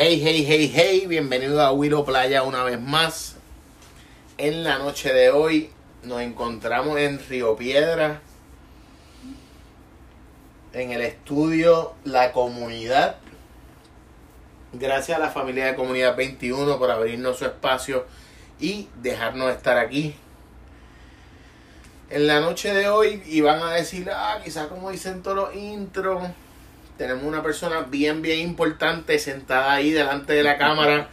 Hey, hey, hey, hey, bienvenido a Willow Playa una vez más. En la noche de hoy nos encontramos en Río Piedra, en el estudio La Comunidad. Gracias a la familia de Comunidad 21 por abrirnos su espacio y dejarnos estar aquí. En la noche de hoy, y van a decir, ah, quizás como dicen todos los intros, tenemos una persona bien, bien importante sentada ahí delante de la cámara.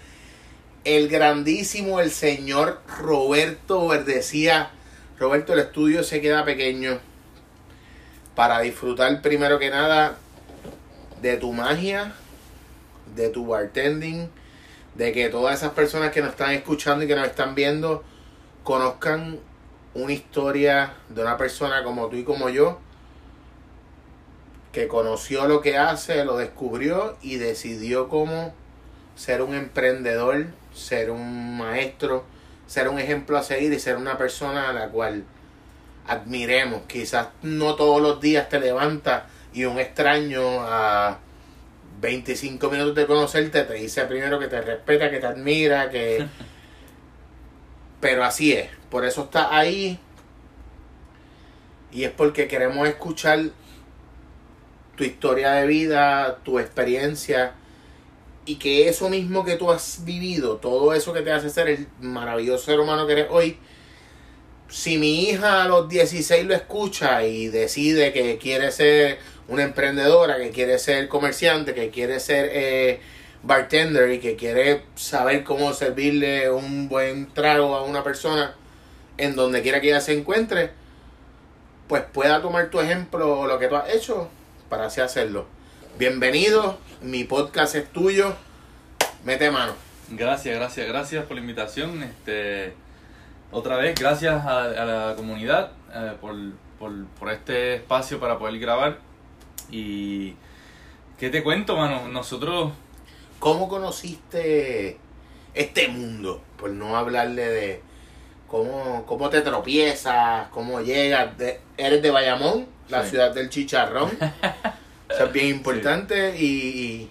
El grandísimo, el señor Roberto Verdecía. Roberto, el estudio se queda pequeño para disfrutar primero que nada de tu magia, de tu bartending, de que todas esas personas que nos están escuchando y que nos están viendo conozcan una historia de una persona como tú y como yo que conoció lo que hace, lo descubrió y decidió cómo ser un emprendedor, ser un maestro, ser un ejemplo a seguir y ser una persona a la cual admiremos. Quizás no todos los días te levantas y un extraño a 25 minutos de conocerte te dice primero que te respeta, que te admira, que... Pero así es, por eso está ahí. Y es porque queremos escuchar tu historia de vida, tu experiencia y que eso mismo que tú has vivido, todo eso que te hace ser el maravilloso ser humano que eres hoy, si mi hija a los 16 lo escucha y decide que quiere ser una emprendedora, que quiere ser comerciante, que quiere ser eh, bartender y que quiere saber cómo servirle un buen trago a una persona en donde quiera que ella se encuentre, pues pueda tomar tu ejemplo o lo que tú has hecho para así hacerlo. Bienvenido, mi podcast es tuyo. Mete mano. Gracias, gracias, gracias por la invitación. Este, otra vez, gracias a, a la comunidad eh, por, por, por este espacio para poder grabar. Y, ¿qué te cuento, mano? Nosotros, ¿Cómo conociste este mundo? Por no hablarle de cómo, cómo te tropiezas, cómo llegas. De, eres de Bayamón, la Sí. ciudad del chicharrón. Eso es bien importante. Y, y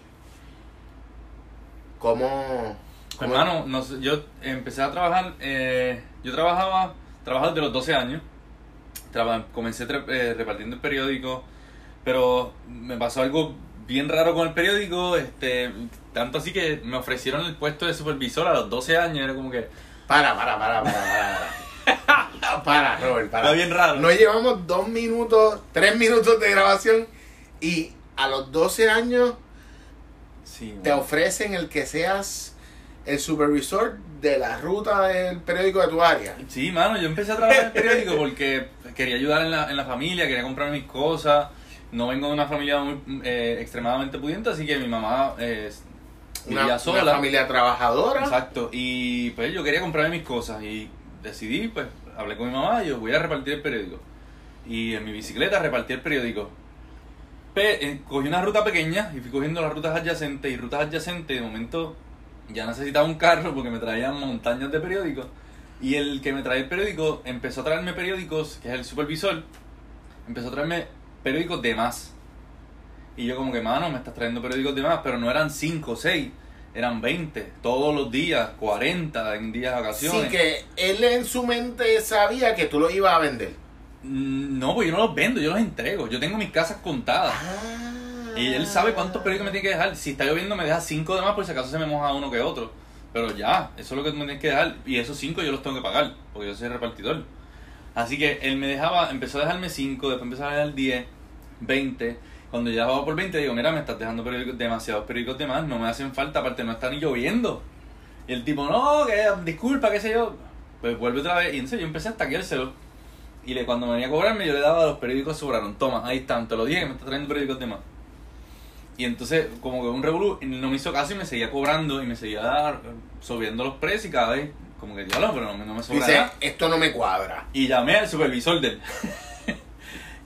cómo... cómo- hermano, nos- yo empecé a trabajar, eh, yo trabajaba, trabajaba desde los 12 años. Traba- comencé eh, repartiendo el periódico, pero me pasó algo bien raro con el periódico, este, tanto así que me ofrecieron el puesto de supervisor a los 12 años, era como que... Para, para, para, para, para. para, Robert, para. Está bien raro. No llevamos dos minutos, tres minutos de grabación y a los 12 años Sí, te mano. ofrecen el que seas el supervisor de la ruta del periódico de tu área. Sí, mano, yo empecé a trabajar en el periódico porque quería ayudar en la, en la familia, quería comprar mis cosas. No vengo de una familia muy eh, extremadamente pudiente, así que mi mamá eh, vivía Una, sola. una familia trabajadora. Exacto, y pues yo quería comprarme mis cosas y decidí, pues hablé con mi mamá yo voy a repartir el periódico. Y en mi bicicleta repartí el periódico. Pe- eh, cogí una ruta pequeña y fui cogiendo las rutas adyacentes y rutas adyacentes. De momento ya necesitaba un carro porque me traían montañas de periódicos. Y el que me traía el periódico empezó a traerme periódicos, que es el supervisor, empezó a traerme periódicos de más. Y yo como que, mano, me estás trayendo periódicos de más, pero no eran 5 o 6, eran 20, todos los días, 40 en días de vacaciones. Sí, que él en su mente sabía que tú lo ibas a vender. Mm, No, pues yo no los vendo, yo los entrego. Yo tengo mis casas contadas. Ah. Y él sabe cuántos periódicos me tiene que dejar. Si está lloviendo, me deja 5 de más por si acaso se me moja uno que otro. Pero ya, eso es lo que me tienes que dejar. Y esos 5 yo los tengo que pagar, porque yo soy repartidor. Así que él me dejaba, empezó a dejarme 5, después empezó a dejar 10, 20. Cuando ya bajaba por 20, digo, mira, me estás dejando periódicos, demasiados periódicos de más, no me hacen falta, aparte no está ni lloviendo. Y el tipo, no, que disculpa, qué sé yo. Pues vuelve otra vez. Y en serio, yo empecé a taqueárselo. Y le, cuando venía a cobrarme, yo le daba los periódicos sobraron. Toma, ahí están, te lo dije que me está trayendo periódicos de más. Y entonces, como que un revolú, no me hizo caso y me seguía cobrando y me seguía subiendo los precios y cada vez, como que diablo, pero no, me- no me sobra Dice, nada. esto no me cuadra. Y llamé al supervisor del.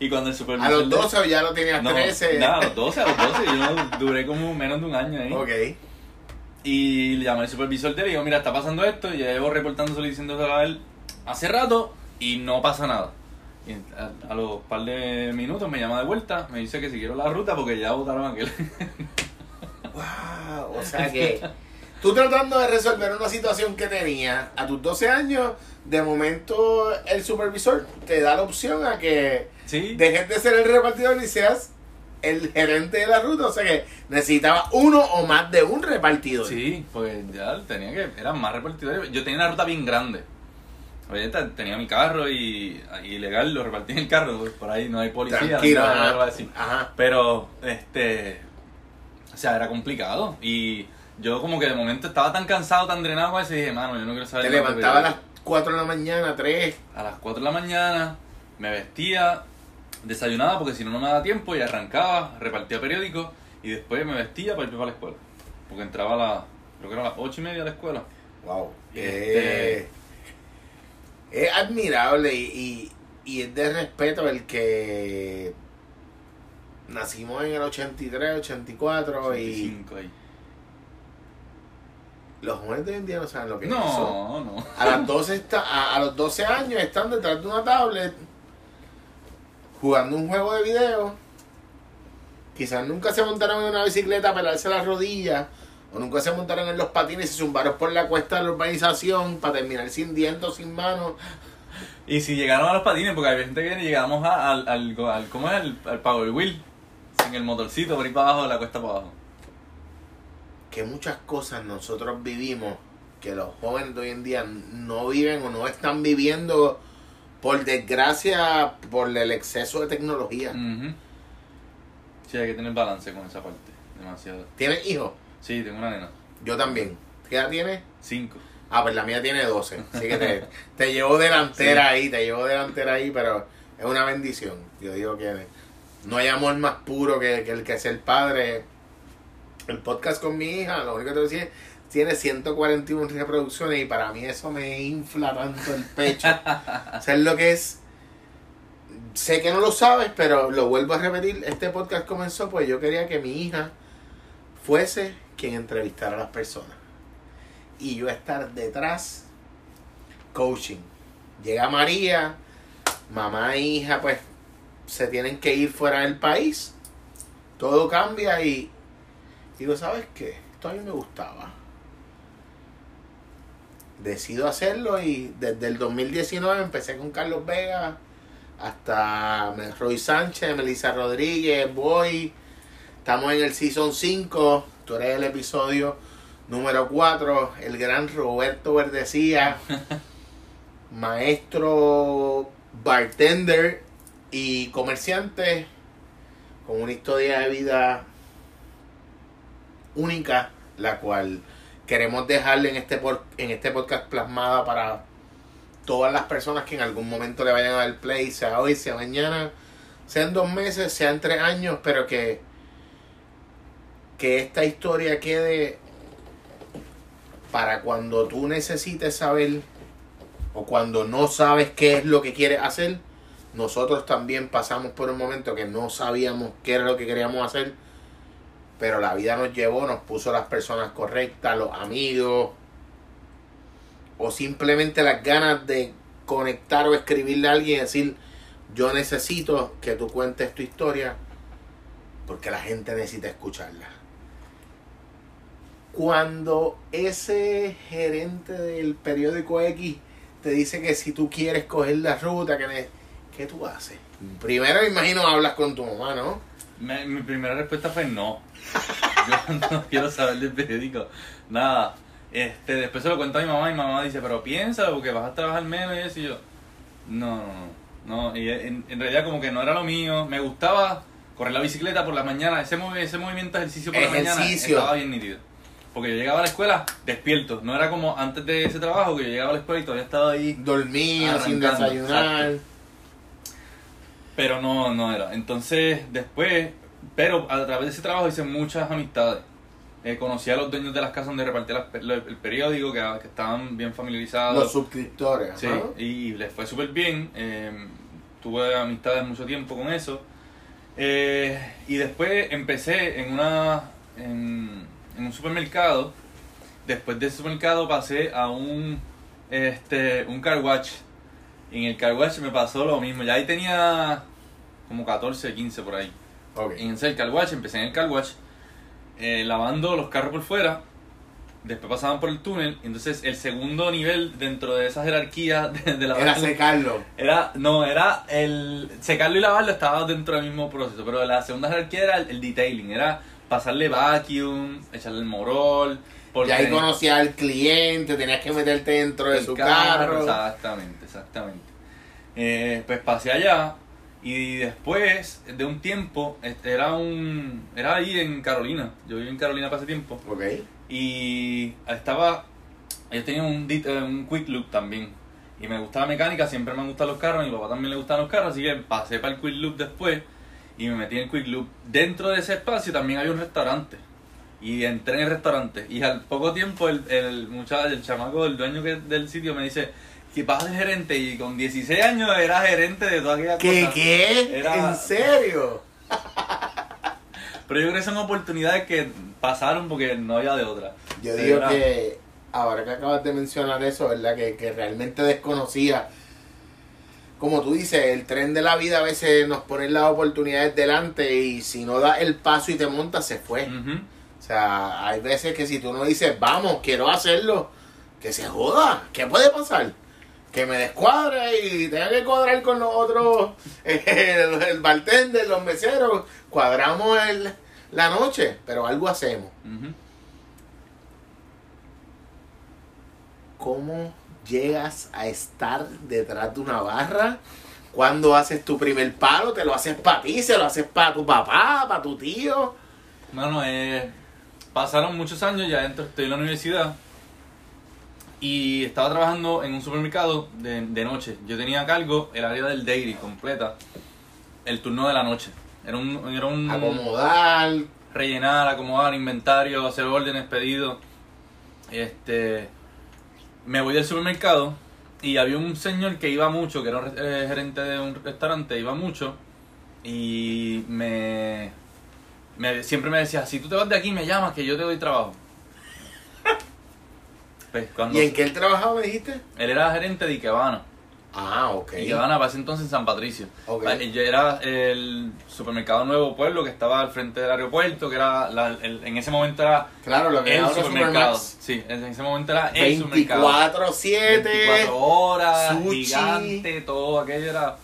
y cuando el A supervisor. los del- 12 o ya lo tenías no, 13. nada, a los 12, a los 12. Yo duré como menos de un año ahí. Ok. Y le llamé al supervisor de él y digo, mira, está pasando esto. Y ya llevo reportándoselo y diciéndoselo a él hace rato y no pasa nada. Y a, a los par de minutos me llama de vuelta, me dice que si quiero la ruta porque ya votaron aquel. Wow, o sea que tú tratando de resolver una situación que tenías a tus 12 años, de momento el supervisor te da la opción a que Sí. dejes de ser el repartidor y seas el gerente de la ruta. O sea que necesitaba uno o más de un repartidor. Sí, porque ya tenía que, eran más repartidores. Yo tenía una ruta bien grande. Oye, te- tenía mi carro y, y legal lo repartí en el carro, pues, por ahí no hay policía. No ajá. Ajá. Pero, este, o sea, era complicado. Y yo como que de momento estaba tan cansado, tan drenado eso y dije, mano, yo no quiero saber Te levantaba a las periódico". 4 de la mañana, 3. a las 4 de la mañana, me vestía, desayunaba porque si no no me daba tiempo y arrancaba, repartía periódicos y después me vestía para ir para la escuela. Porque entraba a las, creo que era a las 8 y media a la escuela. Wow. Este- Eh, es admirable y, y, y es de respeto el que nacimos en el 83, 84 y 85 ahí. los jóvenes de hoy en día no saben lo que es eso. No, no. A, las 12 está, a, a los 12 años están detrás de una tablet jugando un juego de video. Quizás nunca se montaron en una bicicleta a pelarse las rodillas. O nunca se montaron en los patines y se zumbaron por la cuesta de la urbanización para terminar sin dientes sin manos. Y si llegaron a los patines, porque hay gente que viene y llegamos a- al, al, al, ¿cómo es? Al, al Power Wheel, sin el motorcito por ahí para abajo, la cuesta para abajo. Que muchas cosas nosotros vivimos que los jóvenes de hoy en día no viven o no están viviendo por desgracia por el exceso de tecnología. Sí, hay que tener balance con esa parte. Demasiado. ¿Tienes hijos? Sí, tengo una nena. Yo también. ¿Qué edad tienes? Cinco. Ah, pues la mía tiene 12. Así que te, te llevo delantera ahí, te llevo delantera ahí, pero es una bendición. Yo digo que no hay amor más puro que, que el que es el padre. El podcast con mi hija, lo único que te voy a decir, tiene 141 reproducciones y para mí eso me infla tanto el pecho. ¿Sabes lo que es? Sé que no lo sabes, pero lo vuelvo a repetir. Este podcast comenzó pues yo quería que mi hija fuese quien entrevistara a las personas y yo estar detrás coaching. Llega María, mamá e hija pues se tienen que ir fuera del país. Todo cambia y digo, ¿sabes qué? Esto a mí me gustaba. Decido hacerlo y desde el 2019 empecé con Carlos Vega hasta Roy Sánchez, Melissa Rodríguez, Boy. Estamos en el season 5. Tú eres el episodio número 4. El gran Roberto Verdecía, maestro, bartender y comerciante con una historia de vida única, la cual queremos dejarle en este, por- en este podcast plasmada para todas las personas que en algún momento le vayan a dar play, sea hoy, sea mañana, sea en dos meses, sea en tres años, pero que, que esta historia quede para cuando tú necesites saber o cuando no sabes qué es lo que quieres hacer. Nosotros también pasamos por un momento que no sabíamos qué era lo que queríamos hacer, pero la vida nos llevó, nos puso las personas correctas, los amigos, o simplemente las ganas de conectar o escribirle a alguien y decir, yo necesito que tú cuentes tu historia porque la gente necesita escucharla. Cuando ese gerente del periódico X te dice que si tú quieres coger la ruta, que ne- ¿qué tú haces? Primero me imagino hablas con tu mamá, ¿no? Me- mi primera respuesta fue no. Yo no quiero saber del periódico. Nada. Este, después se lo cuento a mi mamá y mi mamá dice, pero piénsalo porque vas a trabajar menos y eso y yo. No, no, no. Y en, en realidad como que no era lo mío. Me gustaba correr la bicicleta por la mañana. Ese, movi- ese movimiento de ejercicio por la mañana Ejercicio. estaba bien nítido. Porque yo llegaba a la escuela despierto. No era como antes de ese trabajo que yo llegaba a la escuela y todavía estaba ahí Dormido, sin desayunar. Pero no, no era. Entonces, después, pero a través de ese trabajo hice muchas amistades. Eh, conocí a los dueños de las casas donde repartía el periódico, que, que estaban bien familiarizados. Los suscriptores. Sí, y les fue súper bien. eh, tuve amistades mucho tiempo con eso. Eh, y después empecé en una en, en un supermercado. Después del supermercado pasé a un este un car wash. En el car wash me pasó lo mismo. Ya ahí tenía como 14, 15 por ahí. Ok. En el car wash, empecé en el car wash. eh, lavando los carros por fuera. Después pasaban por el túnel. Entonces, el segundo nivel dentro de esa jerarquía de, de lavar Era secarlo. era, no, era el secarlo y lavarlo estaba dentro del mismo proceso, pero la segunda jerarquía era el, el detailing, era pasarle vacuum, echarle el morol, porque Y ahí conocías al cliente, tenías que meterte dentro de su carro. Exactamente, exactamente. Eh, pues pasé allá y después de un tiempo, este, era un, era ahí en Carolina, yo viví en Carolina para ese tiempo Ok. y estaba ellos tenían un, eh, un quick loop también y me gustaba la mecánica siempre me han gustado los carros a mi papá también le gustan los carros así que pasé para el quick loop después y me metí en el quick loop dentro de ese espacio también había un restaurante y entré en el restaurante y al poco tiempo el, el muchacho el chamaco el dueño que- del sitio me dice que vas de gerente y con 16 años era gerente de toda aquella ¿Qué? cosa ¿Qué? Era- ¿En serio? pero yo creo que son oportunidades que pasaron porque no había de otra Yo digo era- que ahora que acabas de mencionar eso, ¿verdad? Que, que realmente desconocía. Como tú dices, el tren de la vida a veces nos pone las oportunidades delante y si no das el paso y te montas, se fue. Ujú. O sea, hay veces que si tú no dices, vamos, quiero hacerlo, que se joda. ¿Qué puede pasar? Que me descuadre y tenga que cuadrar con los otros, el, el bartender, los meseros. Cuadramos el, la noche, pero algo hacemos. ¿Cómo llegas a estar detrás de una barra? Cuando haces tu primer palo, te lo haces para ti, se lo haces para tu papá, para tu tío. Bueno, eh, pasaron muchos años, ya dentro estoy en la universidad y estaba trabajando en un supermercado de, de noche. Yo tenía a cargo el área del dairy completa, el turno de la noche. Era un, era un Acomodar. rellenar, acomodar inventario, hacer órdenes, pedidos. Este, me voy del supermercado y había un señor que iba mucho, que era un eh, gerente de un restaurante, iba mucho y me, me- siempre me decía, si tú te vas de aquí me llamas que yo te doy trabajo. Pues, ¿Y en qué él trabajaba, me dijiste? él era gerente de Ikebana. Ah, ok. Ikebana para ese entonces en San Patricio. Ah, Era el supermercado Nuevo Pueblo que estaba al frente del aeropuerto, que era la- el- en ese momento era Claro, lo que el supermercado. Supermax. Sí, en ese momento era el supermercado. 24-7. 24 horas, sushi. gigante, todo aquello era.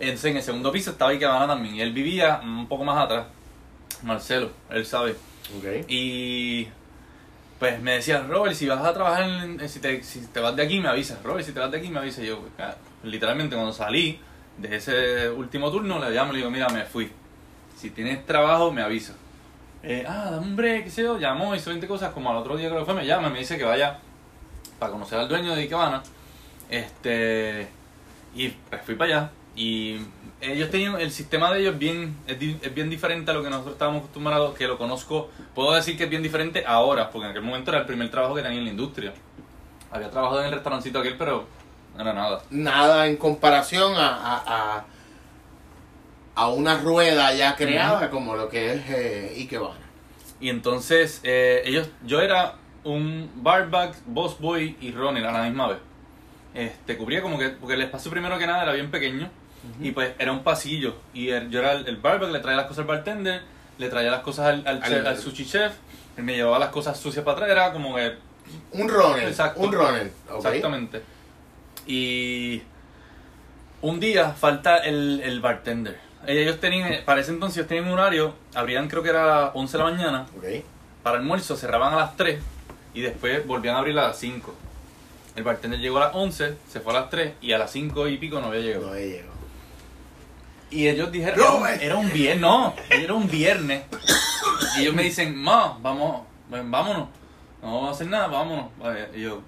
Entonces en el segundo piso estaba Ikebana también. Y él vivía un poco más atrás. Marcelo, él sabe. Ok. Y pues me decía, Robert, si vas a trabajar, en, si, te, si te vas de aquí, me avisas. Robert, si te vas de aquí, me avisas. Yo, pues, claro, literalmente, cuando salí de ese último turno, le llamo y le digo, mira, me fui. Si tienes trabajo, me avisas. Eh, ah, dame un break, qué sé yo. Llamó, hizo 20 cosas. Como al otro día que lo fue, me llama y me dice que vaya para conocer al dueño de Ikebana. Este, y pues fui para allá. Y ellos tenían, el sistema de ellos bien, es, di- es bien diferente a lo que nosotros estábamos acostumbrados, que lo conozco, puedo decir que es bien diferente ahora, porque en aquel momento era el primer trabajo que tenía en la industria. Había trabajado en el restaurancito aquel, pero no era nada. Nada en comparación a, a, a, a una rueda ya creada como lo que es eh, Ikebana. Y entonces, eh, ellos, yo era un barback, boss boy y runner a la misma vez. Este, cubría como que, porque el espacio primero que nada era bien pequeño, y pues era un pasillo, y el- yo era el, el barback, le traía las cosas al bartender, le traía las cosas al, al, Al- chef- al sushi chef, él me llevaba las cosas sucias para atrás, era como que Un runner. Exacto. Un runner. Exactamente. Y un día falta el, el bartender. Ellos tenían, para ese entonces ellos tenían un horario, abrían creo que era a las 11 de la mañana, Ok. para almuerzo cerraban a las 3 y después volvían a abrir a las 5. El bartender llegó a las 11, se fue a las 3 y a las 5 y pico no había llegado. No he llegado. Y ellos dijeron, No, era, un- era un viernes, no, era un viernes. Y ellos me dicen, ma, vamos, ven, vámonos, no vamos a hacer nada, vámonos. Y yo,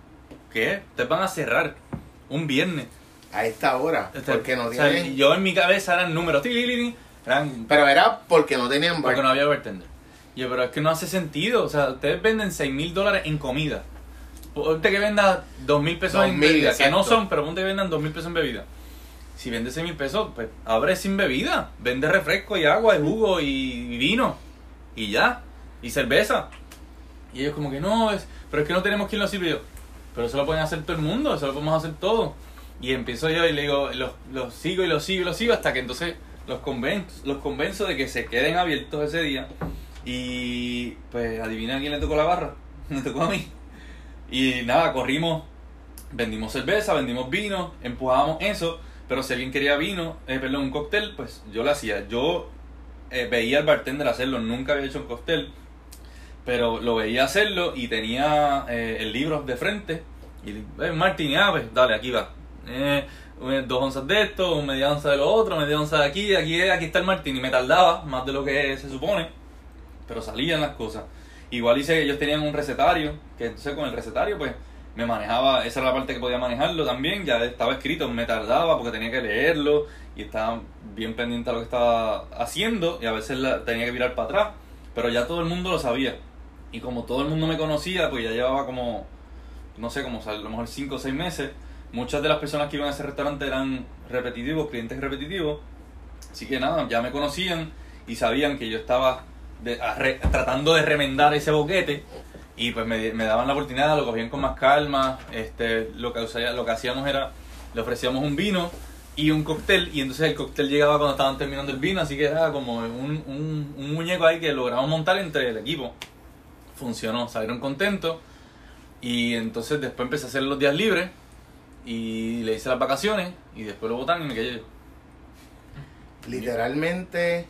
¿qué? Ustedes van a cerrar un viernes. A esta hora. Este, Porque no o sea, tienen. yo en mi cabeza eran números, eran Pero era porque no tenían bar. porque no había bartender. Y yo, pero es que no hace sentido. O sea, ustedes venden 6 mil dólares en comida. Ponte que venda 2 mil pesos en 2.000, bebida. Que no son, pero ponte que vendan 2 mil pesos en bebida. Si vende 6 mil pesos, pues abre sin bebida. Vende refresco y agua y jugo y vino. Y ya. Y cerveza. Y ellos como que no, es, pero es que no tenemos quien lo sirve. Y yo, pero eso lo pueden hacer todo el mundo, eso lo podemos hacer todo. Y empiezo yo y le digo, los, los sigo y los sigo y los sigo hasta que entonces los convenzo, los convenzo de que se queden abiertos ese día Y pues adivina quién le tocó la barra. Me tocó a mí. Y nada, corrimos, vendimos cerveza, vendimos vino, empujábamos eso. Pero si alguien quería vino, eh, perdón, un cóctel, pues yo lo hacía. Yo eh, veía al bartender hacerlo, nunca había hecho un cóctel. Pero lo veía hacerlo y tenía eh, el libro de frente. Y eh, Martín, ah, pues dale, aquí va. Eh, dos onzas de esto, media onza de lo otro, media onza de aquí, aquí, aquí está el Martín. Y me tardaba más de lo que se supone. Pero salían las cosas. Igual hice, ellos tenían un recetario, que entonces con el recetario pues me manejaba, esa era la parte que podía manejarlo también, ya estaba escrito, me tardaba porque tenía que leerlo y estaba bien pendiente a lo que estaba haciendo y a veces la, tenía que virar para atrás, pero ya todo el mundo lo sabía. Y como todo el mundo me conocía, pues ya llevaba como, no sé, como a lo mejor 5 o 6 meses, muchas de las personas que iban a ese restaurante eran repetitivos, clientes repetitivos, así que nada, ya me conocían y sabían que yo estaba tratando de remendar ese boquete y pues me, me daban la oportunidad, lo cogían con más calma, este, lo que, lo que hacíamos era, le ofrecíamos un vino y un cóctel y entonces el cóctel llegaba cuando estaban terminando el vino, así que era como un, un, un muñeco ahí que logramos montar entre el equipo. Funcionó, salieron contentos y entonces después empecé a hacer los días libres y le hice las vacaciones y después lo botaron y me quedé yo. Literalmente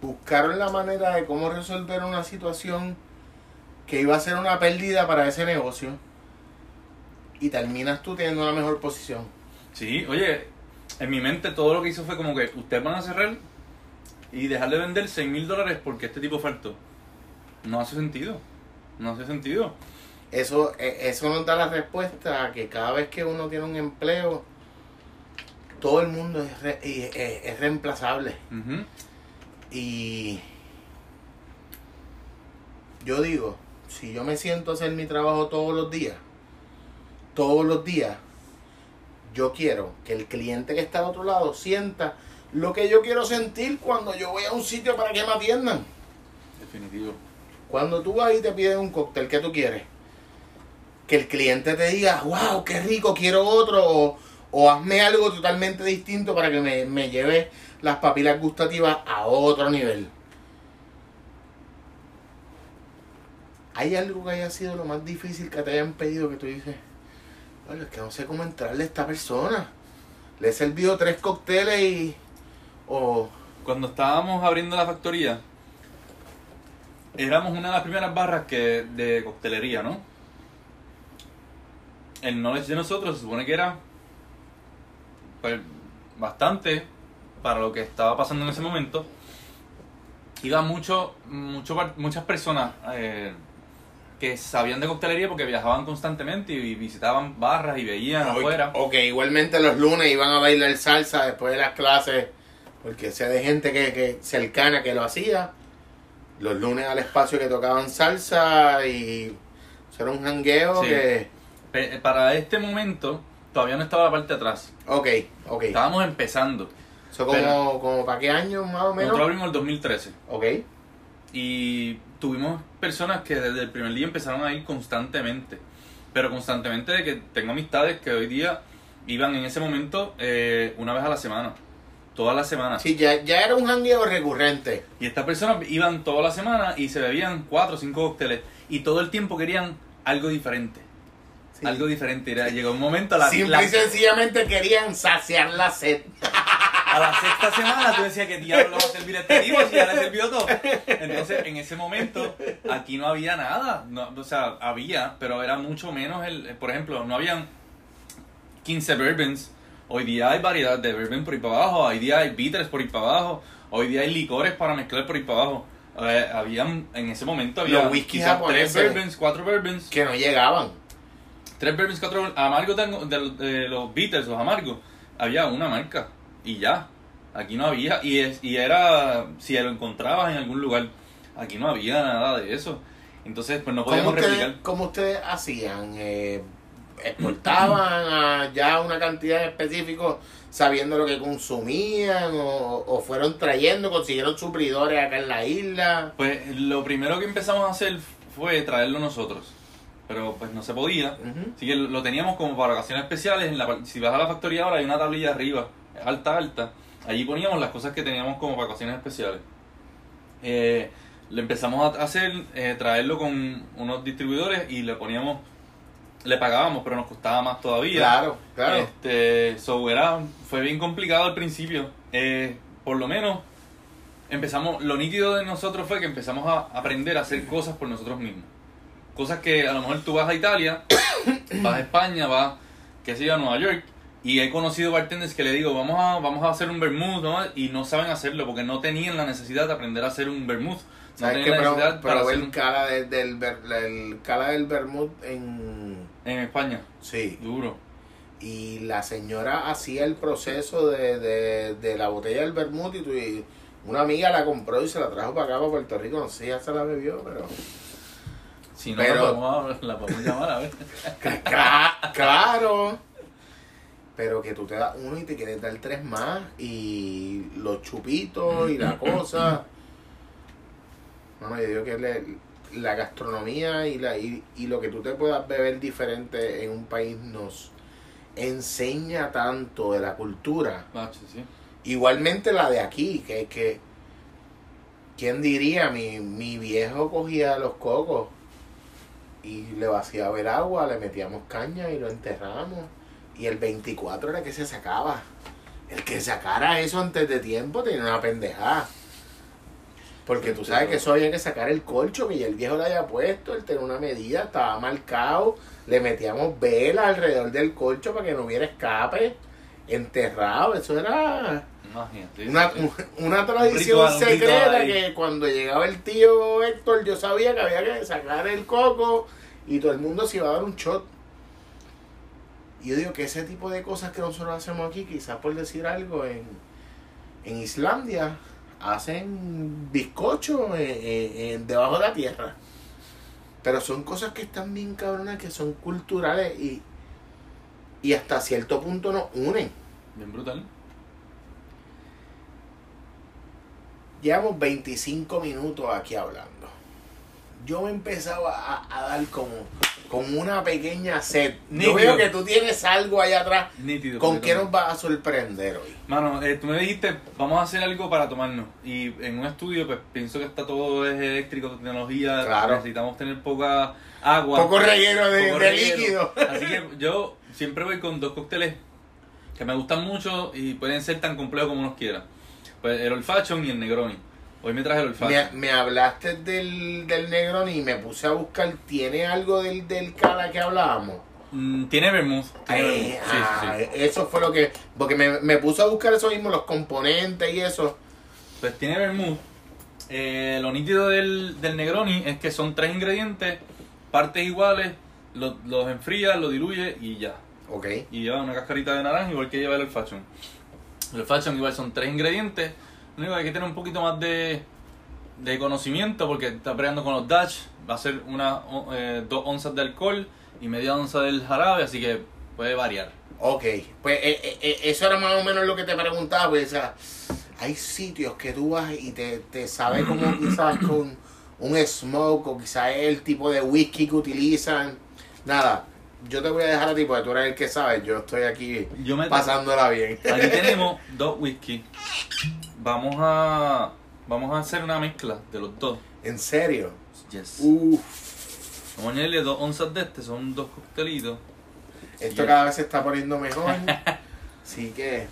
buscaron la manera de cómo resolver una situación que iba a ser una pérdida para ese negocio y terminas tú teniendo una mejor posición. Sí, oye, en mi mente todo lo que hizo fue como que ustedes van a cerrar y dejar de vender 6 mil dólares porque este tipo faltó. No hace sentido. No hace sentido. Eso, e- eso nos da la respuesta a que cada vez que uno tiene un empleo, todo el mundo es, re- y- es, es reemplazable. Y yo digo, si yo me siento a hacer mi trabajo todos los días, todos los días, yo quiero que el cliente que está al otro lado sienta lo que yo quiero sentir cuando yo voy a un sitio para que me atiendan. Definitivo. Cuando tú vas y te piden un cóctel, ¿qué tú quieres? Que el cliente te diga, wow, qué rico, quiero otro, o, o hazme algo totalmente distinto para que me, me lleve las papilas gustativas a otro nivel. ¿Hay algo que haya sido lo más difícil que te hayan pedido que tú dices, "Oye, es que no sé cómo entrarle a esta persona? Le he servido tres cócteles y... O... Cuando estábamos abriendo la factoría, éramos una de las primeras barras que de coctelería, ¿no? El knowledge de nosotros se supone que era pues, bastante para lo que estaba pasando en ese momento. Iba mucho, mucho muchas personas eh, que sabían de coctelería porque viajaban constantemente y visitaban barras y veían afuera. Ok, igualmente los lunes iban a bailar salsa después de las clases, porque sé de gente que, que cercana que lo hacía. Los lunes al espacio que tocaban salsa y eso era un jangueo Sí. que... Pe- Para este momento todavía no estaba la parte de atrás. Ok, ok. Estábamos empezando. Eso como, Pero- como para qué año más o menos. Nosotros abrimos el 2013 Ok. y tuvimos personas que desde el primer día empezaron a ir constantemente. Pero constantemente de que tengo amistades que hoy día iban en ese momento eh, una vez a la semana. Todas las semanas. Sí, ya, ya era un jangueo recurrente. Y estas personas iban toda la semana y se bebían cuatro o cinco cócteles. Y todo el tiempo querían algo diferente. Sí. Algo diferente. Era- llegó un momento, la, Simple la- y sencillamente querían saciar la sed. a la sexta semana tú decías que diablo va a servir este tipo si ya le sirvió todo. Entonces, en ese momento, aquí no había nada. No, o sea, había, pero era mucho menos el. Por ejemplo, no habían 15 bourbons. Hoy día hay variedad de bourbon por ahí para abajo. Hoy día hay bitters por ahí para abajo. Hoy día hay licores para mezclar por ahí para abajo. Eh, habían, en ese momento había Los quizás tres bourbons, cuatro bourbons. Que no llegaban. Tres bourbons, cuatro amargos de, de- de los bitters, los amargos. Había una marca y ya. Aquí no había. Y, es, y era si lo encontrabas en algún lugar. Aquí no había nada de eso. Entonces, pues no ¿Cómo podíamos ustedes, replicar. cómo ustedes hacían? Eh, ¿Exportaban a ya una cantidad específica sabiendo lo que consumían? O, ¿O fueron trayendo, consiguieron suplidores acá en la isla? Pues lo primero que empezamos a hacer fue traerlo nosotros. Pero pues no se podía. Así que lo teníamos como para ocasiones especiales. En la, si vas a la factoría ahora hay una tablilla arriba, alta, alta. Allí poníamos las cosas que teníamos como para ocasiones especiales. Eh, le empezamos a hacer, eh, traerlo con unos distribuidores y le poníamos, le pagábamos, pero nos costaba más todavía. Claro, claro. Este, so era, fue bien complicado al principio. Eh, por lo menos empezamos, lo nítido de nosotros fue que empezamos a aprender a hacer cosas por nosotros mismos. Cosas que a lo mejor tú vas a Italia, vas a España, vas, qué sé yo, a Nueva York, y he conocido bartenders que le digo, vamos a, vamos a hacer un vermouth, ¿no? y no saben hacerlo porque no tenían la necesidad de aprender a hacer un vermouth. No ¿Sabes tenían la Pero, necesidad para hacer el cala de- del, el cala del vermouth en... en España. Sí. Duro. Y la señora hacía el proceso de, de, de la botella del vermouth y, tu- y una amiga la compró y se la trajo para acá, para Puerto Rico. No sé ya se la bebió, pero... Si no, Pero- la, podemos, la podemos llamar a ver. Cla- claro. Pero que tú te das uno y te quieres dar tres más. Y los chupitos y la cosa. Bueno, yo digo que le- la gastronomía y, la, y, y lo que tú te puedas beber diferente en un país nos enseña tanto de la cultura. Macho, sí. Igualmente la de aquí, que que ¿quién diría? Mi, mi viejo cogía los cocos y le vaciaba el agua, le metíamos caña y lo enterramos. Y el 24 era que se sacaba. El que sacara eso antes de tiempo tenía una pendejada. Porque tú sabes que eso había que sacar el colcho que ya el viejo le había puesto, él tenía una medida, estaba marcado, le metíamos vela alrededor del colcho para que no hubiera escape, enterrado, eso era una, una tradición secreta que cuando llegaba el tío Héctor yo sabía que había que sacar el coco y todo el mundo se iba a dar un shot. Y yo digo que ese tipo de cosas que nosotros hacemos aquí, quizás por decir algo, en, en Islandia hacen bizcocho en- en- en- debajo de la tierra. Pero son cosas que están bien cabronas, que son culturales y, y hasta cierto punto nos unen. Bien brutal. Llevamos 25 minutos aquí hablando. Yo me empezaba a, a dar como, como una pequeña sed. Yo Nítido. veo que tú tienes algo allá atrás. Nítido. ¿Con qué nos vas a sorprender hoy? Mano, eh, tú me dijiste, vamos a hacer algo para tomarnos. Y en un estudio, pues pienso que está todo es eléctrico, tecnología. Claro. Necesitamos tener poca agua. Poco relleno de, poco de relleno. líquido. Así que yo siempre voy con dos cócteles que me gustan mucho y pueden ser tan complejos como uno quiera. Pues el Olfaction y el Negroni. Hoy me traje el Olfaction. Me, me hablaste del, del Negroni y me puse a buscar. ¿Tiene algo del, del cala que hablábamos? Mm, tiene vermouth. Tiene Eh. Sí, sí, ah, sí. Eso fue lo que. Porque me, me puse a buscar eso mismo, los componentes y eso. Pues tiene vermouth. Eh, lo nítido del, del Negroni es que son tres ingredientes, partes iguales, lo- los enfrías, lo diluye y ya. Ok. Y lleva una cascarita de naranja igual que lleva el Olfaction. El Olfaction igual son tres ingredientes. Único que hay que tener un poquito más de, de conocimiento porque está peleando con los Dutch. Va a ser una, eh, dos onzas de alcohol y media onza del jarabe, así que puede variar. Ok, pues eh, eh, eh, eso era más o menos lo que te preguntaba, pues, o sea, hay sitios que tú vas y te, te sabe como quizás con un smoke o quizás el tipo de whisky que utilizan. Nada, yo te voy a dejar a ti porque tú eres el que sabes, yo estoy aquí Yo me pasándola bien. Aquí tenemos dos whisky. Vamos a vamos a hacer una mezcla de los dos. ¿En serio? Yes. Uf, Vamos a añadirle dos onzas de este, son dos coctelitos. esto cada vez se está poniendo mejor. Así que,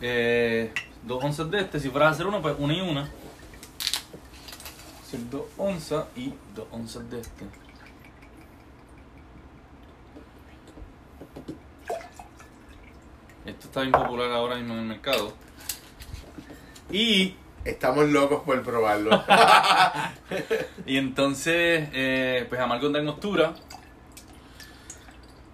Eh, dos onzas de este, si fueras a hacer uno, pues una y una. Hacer dos onzas y dos onzas de este. Esto está bien popular ahora mismo en el mercado. Y, estamos locos por probarlo. y entonces, eh, pues Amargo de Angostura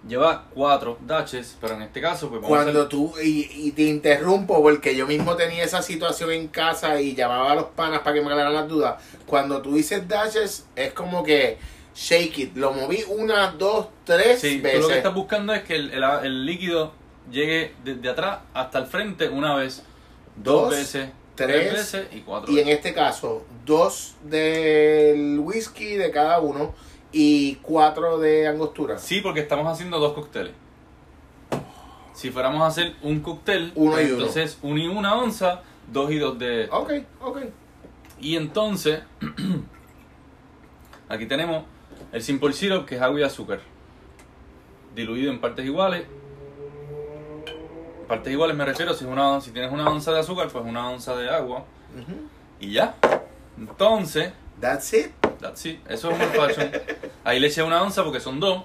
lleva cuatro daches, pero en este caso, pues vamos a Cuando hacer- tú, y, y te interrumpo porque yo mismo tenía esa situación en casa y llamaba a los panas para que me aclararan las dudas. Cuando tú dices dashes, es como que shake it. Lo moví una, dos, tres Sí, tú veces. lo que estás buscando es que el, el- el líquido llegue desde atrás hasta el frente una vez, dos, Dos, veces, tres, veces y cuatro Y en veces. este caso, dos del whisky de cada uno y cuatro de angostura. Sí, porque estamos haciendo dos cócteles. Si fuéramos a hacer un cóctel, Uno y uno. entonces uno y una onza, dos y dos de... Ok, ok. Y entonces, aquí tenemos el Simple Syrup, que es agua y azúcar. Diluido en partes iguales. Partes iguales me refiero, si, es una, si tienes una onza de azúcar, pues una onza de agua. Y ya. Entonces, That's it. that's it. Eso es un fashion. Ahí le eché una onza porque son dos.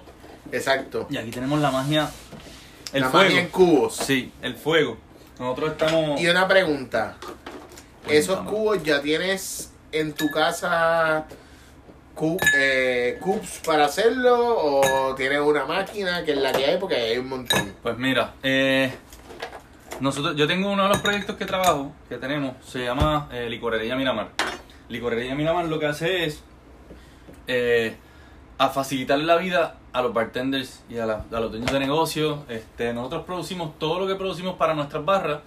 Exacto. Y aquí tenemos la magia. El La fuego. magia en cubos. Sí, el fuego. Nosotros estamos. Y una pregunta. ¿Esos cubos ya tienes en tu casa cu- eh, cubes para hacerlo o tienes una máquina que es la que hay porque hay un montón? Pues mira, eh, nosotros, yo tengo uno de los proyectos que trabajo, que tenemos, se llama eh, Licorería Miramar. Licorería Miramar lo que hace es eh, a facilitar la vida a los bartenders y a, la- a los dueños de negocios. Este, nosotros producimos todo lo que producimos para nuestras barras,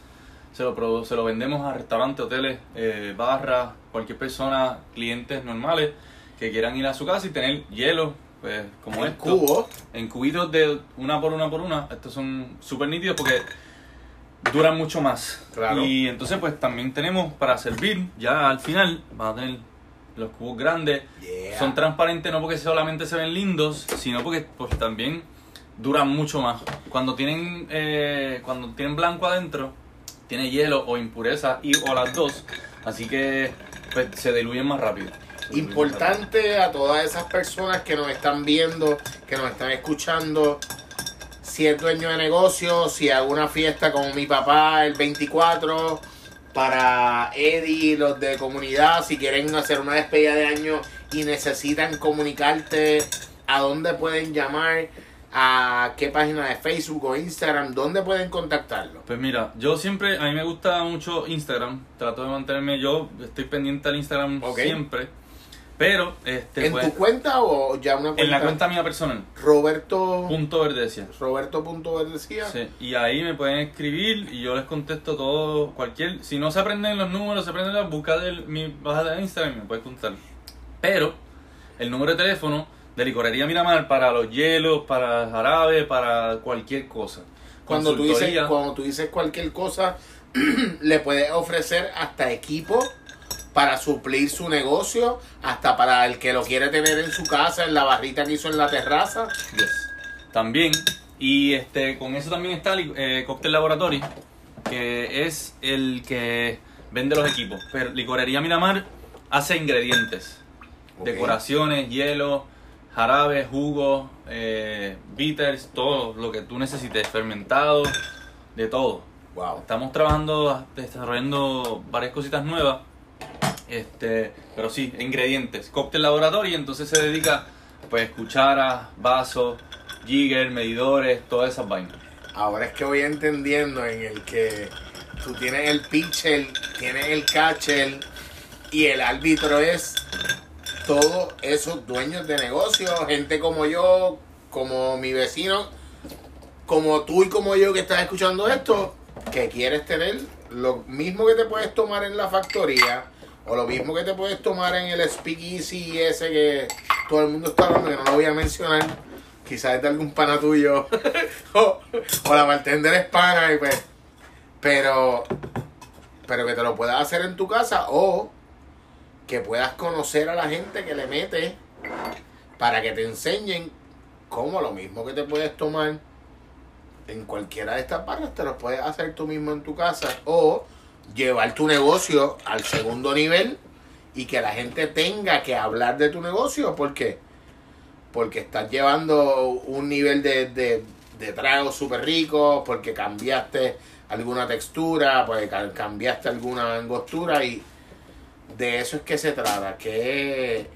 se lo, produ- se lo vendemos a restaurantes, hoteles, eh, barras, cualquier persona, clientes normales que quieran ir a su casa y tener hielo, pues como En esto cubos. en cubitos de una por una por una. Estos son súper nítidos porque duran mucho más. Claro. Y entonces pues también tenemos para servir, ya al final van a tener los cubos grandes. Yeah. Son transparentes no porque solamente se ven lindos, sino porque pues también duran mucho más. Cuando tienen eh, cuando tienen blanco adentro, tiene hielo o impureza y o las dos, así que pues se diluyen más rápido. Se diluyen más rápido. Importante a todas esas personas que nos están viendo, que nos están escuchando. Si es dueño de negocio, si hago una fiesta como mi papá el 24, para Eddie, los de comunidad, si quieren hacer una despedida de año y necesitan comunicarte, a dónde pueden llamar, a qué página de Facebook o Instagram, dónde pueden contactarlo. Pues mira, yo siempre, a mí me gusta mucho Instagram, trato de mantenerme, yo estoy pendiente al Instagram siempre, pero este ¿En pues, tu cuenta o ya una cuenta? en la cuenta mía personal, Roberto. punto verdecia. Roberto.verdecía. Sí, y ahí me pueden escribir y yo les contesto todo, cualquier, si no se aprenden los números, se aprenden las busca de mi baja de Instagram y me puedes contar. Pero el número de teléfono de Licorería Miramar para los hielos, para jarabe, para cualquier cosa. Cuando tú, dices, cuando tú dices cualquier cosa, le puedes ofrecer hasta equipo para suplir su negocio, hasta para el que lo quiere tener en su casa, en la barrita que hizo en la terraza. Yes. También, y este con eso también está eh, Cocktail Laboratory, que es el que vende los equipos. Pero Licorería Miramar hace ingredientes, decoraciones, hielo, jarabe, jugo, eh, bitters, todo lo que tú necesites, fermentado, de todo. Wow. Estamos trabajando, desarrollando varias cositas nuevas. Este, pero sí, ingredientes. Cóctel laboratorio, entonces se dedica, pues, cucharas, vasos, jigger, medidores, todas esas vainas. Ahora es que voy entendiendo en el que tú tienes el pitcher, tienes el catcher y el árbitro es todos esos dueños de negocio, gente como yo, como mi vecino, como tú y como yo que estás escuchando esto, que quieres tener lo mismo que te puedes tomar en la factoría o lo mismo que te puedes tomar en el speakeasy ese que todo el mundo está hablando, que no lo voy a mencionar, quizás es de algún pana tuyo. O, la bartender es pana y pues, pero, pero que te lo puedas hacer en tu casa o que puedas conocer a la gente que le mete para que te enseñen cómo lo mismo que te puedes tomar en cualquiera de estas barras te lo puedes hacer tú mismo en tu casa o llevar tu negocio al segundo nivel y que la gente tenga que hablar de tu negocio ¿por qué? porque estás llevando un nivel de, de, de tragos súper rico porque cambiaste alguna textura porque ca- cambiaste alguna angostura y de eso es que se trata que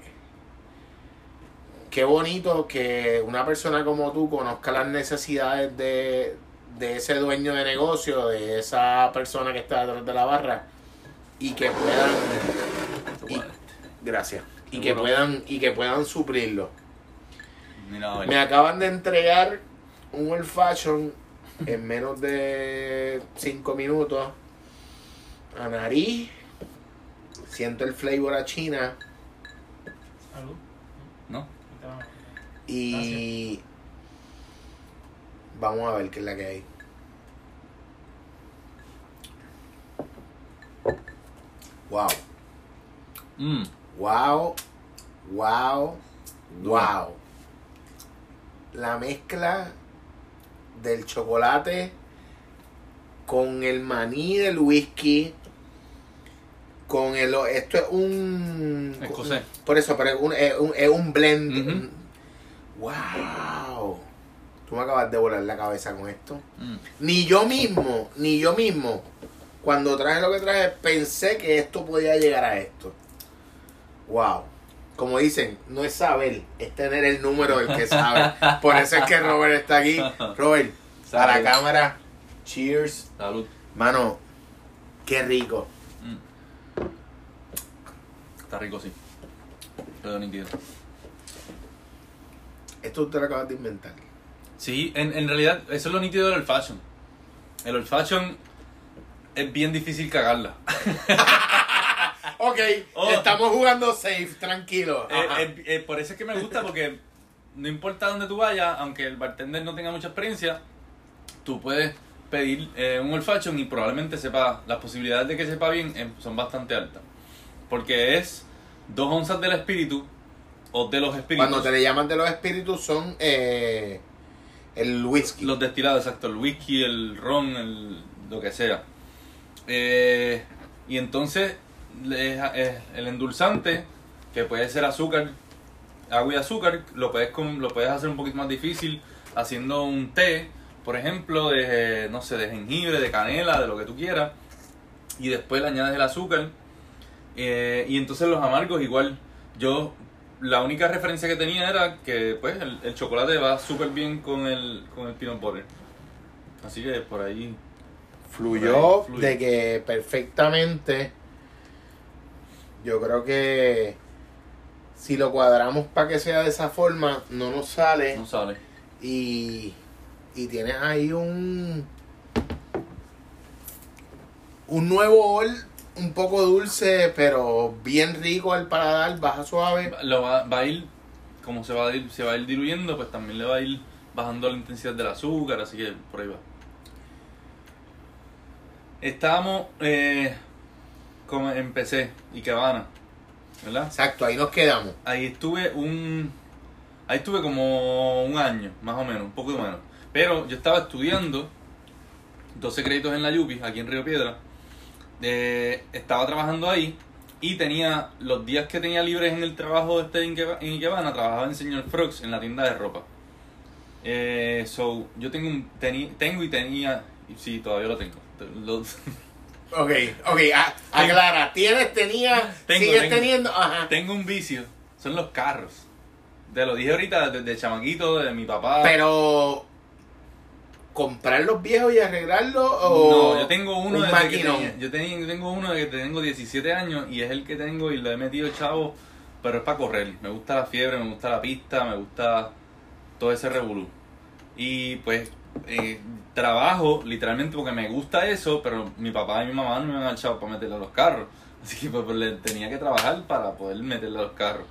qué bonito que una persona como tú conozca las necesidades de, de ese dueño de negocio, de esa persona que está detrás de la barra y que puedan y- gracias y que puedan y que puedan suplirlo. Me acaban de entregar un old fashion en menos de 5 minutos a nariz. Siento el flavor a China Salud. ¿No? y vamos a ver qué es la que hay. Wow. Mm. Wow, wow, wow. La mezcla del chocolate con el maní del whisky, con el... Esto es un... Escocés. Por eso, pero es un, es un, es un blend. Wow. Tú me acabas de volar la cabeza con esto. Mm. Ni yo mismo, ni yo mismo, cuando traje lo que traje, pensé que esto podía llegar a esto. Wow. Como dicen, no es saber, es tener el número del que sabe. Por eso es que Robert está aquí. Robert, a la Salud. cámara, cheers. Salud. Mano, qué rico. Mm. Está rico, sí. Pero nítido. Esto tú te lo acabas de inventar. Sí, en, en realidad, eso es lo nítido del old fashion. El old fashion es bien difícil cagarla. Ok, Oh. estamos jugando safe, tranquilo. Eh, eh, eh, por eso es que me gusta, porque no importa dónde tú vayas, aunque el bartender no tenga mucha experiencia, tú puedes pedir un old fashion y probablemente sepa, las posibilidades de que sepa bien son bastante altas. Porque es dos onzas del espíritu o de los espíritus. Cuando te le llaman de los espíritus son eh, el whisky. Los destilados, exacto, el whisky, el ron, el, lo que sea. Eh, y entonces el endulzante, que puede ser azúcar, agua y azúcar, lo puedes, lo puedes hacer un poquito más difícil haciendo un té, por ejemplo, de, no sé, de jengibre, de canela, de lo que tú quieras. Y después le añades el azúcar. Eh, y entonces los amargos igual. Yo la única referencia que tenía era que pues el, el chocolate va súper bien con el, con el peanut butter. Así que por ahí. fluyó de que perfectamente. Yo creo que si lo cuadramos para que sea de esa forma, no nos sale. No sale. Y, y tienes ahí un. Un nuevo ol, un poco dulce, pero bien rico al paladar, baja suave. Lo va, va a ir, como se va a ir, se va a ir diluyendo, pues también le va a ir bajando la intensidad del azúcar, así que por ahí va. Estábamos eh, como empecé y Cabana, ¿verdad? Exacto, ahí nos quedamos. Ahí estuve un. Ahí estuve como un año, más o menos, un poco menos. Pero yo estaba estudiando 12 créditos en la Yupi, aquí en Río Piedra. Eh, estaba trabajando ahí y tenía los días que tenía libres en el trabajo este en Ikeba- en Ikebana, trabajaba en Señor Frogs en la tienda de ropa. Eh, so, yo tengo, un, teni- tengo y tenía, y sí, todavía lo tengo. Lo- Ok, ok, a- aclara. ¿Tienes, tenía, Tengo, sigues tengo. teniendo? Ajá. tengo un vicio, son los carros. Te lo dije ahorita desde chamaquito, de mi papá. Pero, ¿comprar los viejos y arreglarlos? O No, yo tengo uno un desde que maquinón? tenía, yo, tenía- yo tengo uno de que tengo 17 años y es el que tengo y lo he metido chavo, pero es para correr. Me gusta la fiebre, me gusta la pista, me gusta todo ese revolú. Y pues eh, trabajo literalmente porque me gusta eso, pero mi papá y mi mamá no me han chavo para meterle a los carros. Así que pues, pues, le tenía que trabajar para poder meterle a los carros.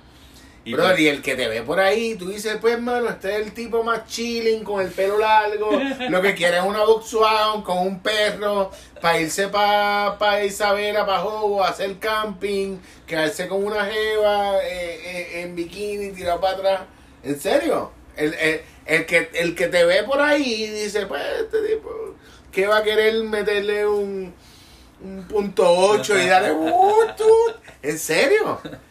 Y Brother, pues, y el que te ve por ahí, tú dices, pues, hermano, este es el tipo más chilling, con el pelo largo, lo que quiere es una Volkswagen con un perro, para irse para pa Isabela, para Jobo, hacer camping, quedarse con una jeva eh, eh, en bikini, tirado para atrás. ¿En serio? El, el, el que, el que te ve por ahí dice, pues, este tipo, ¿qué va a querer meterle un, un punto 8 y darle... "Uh, tú"? ¿En serio?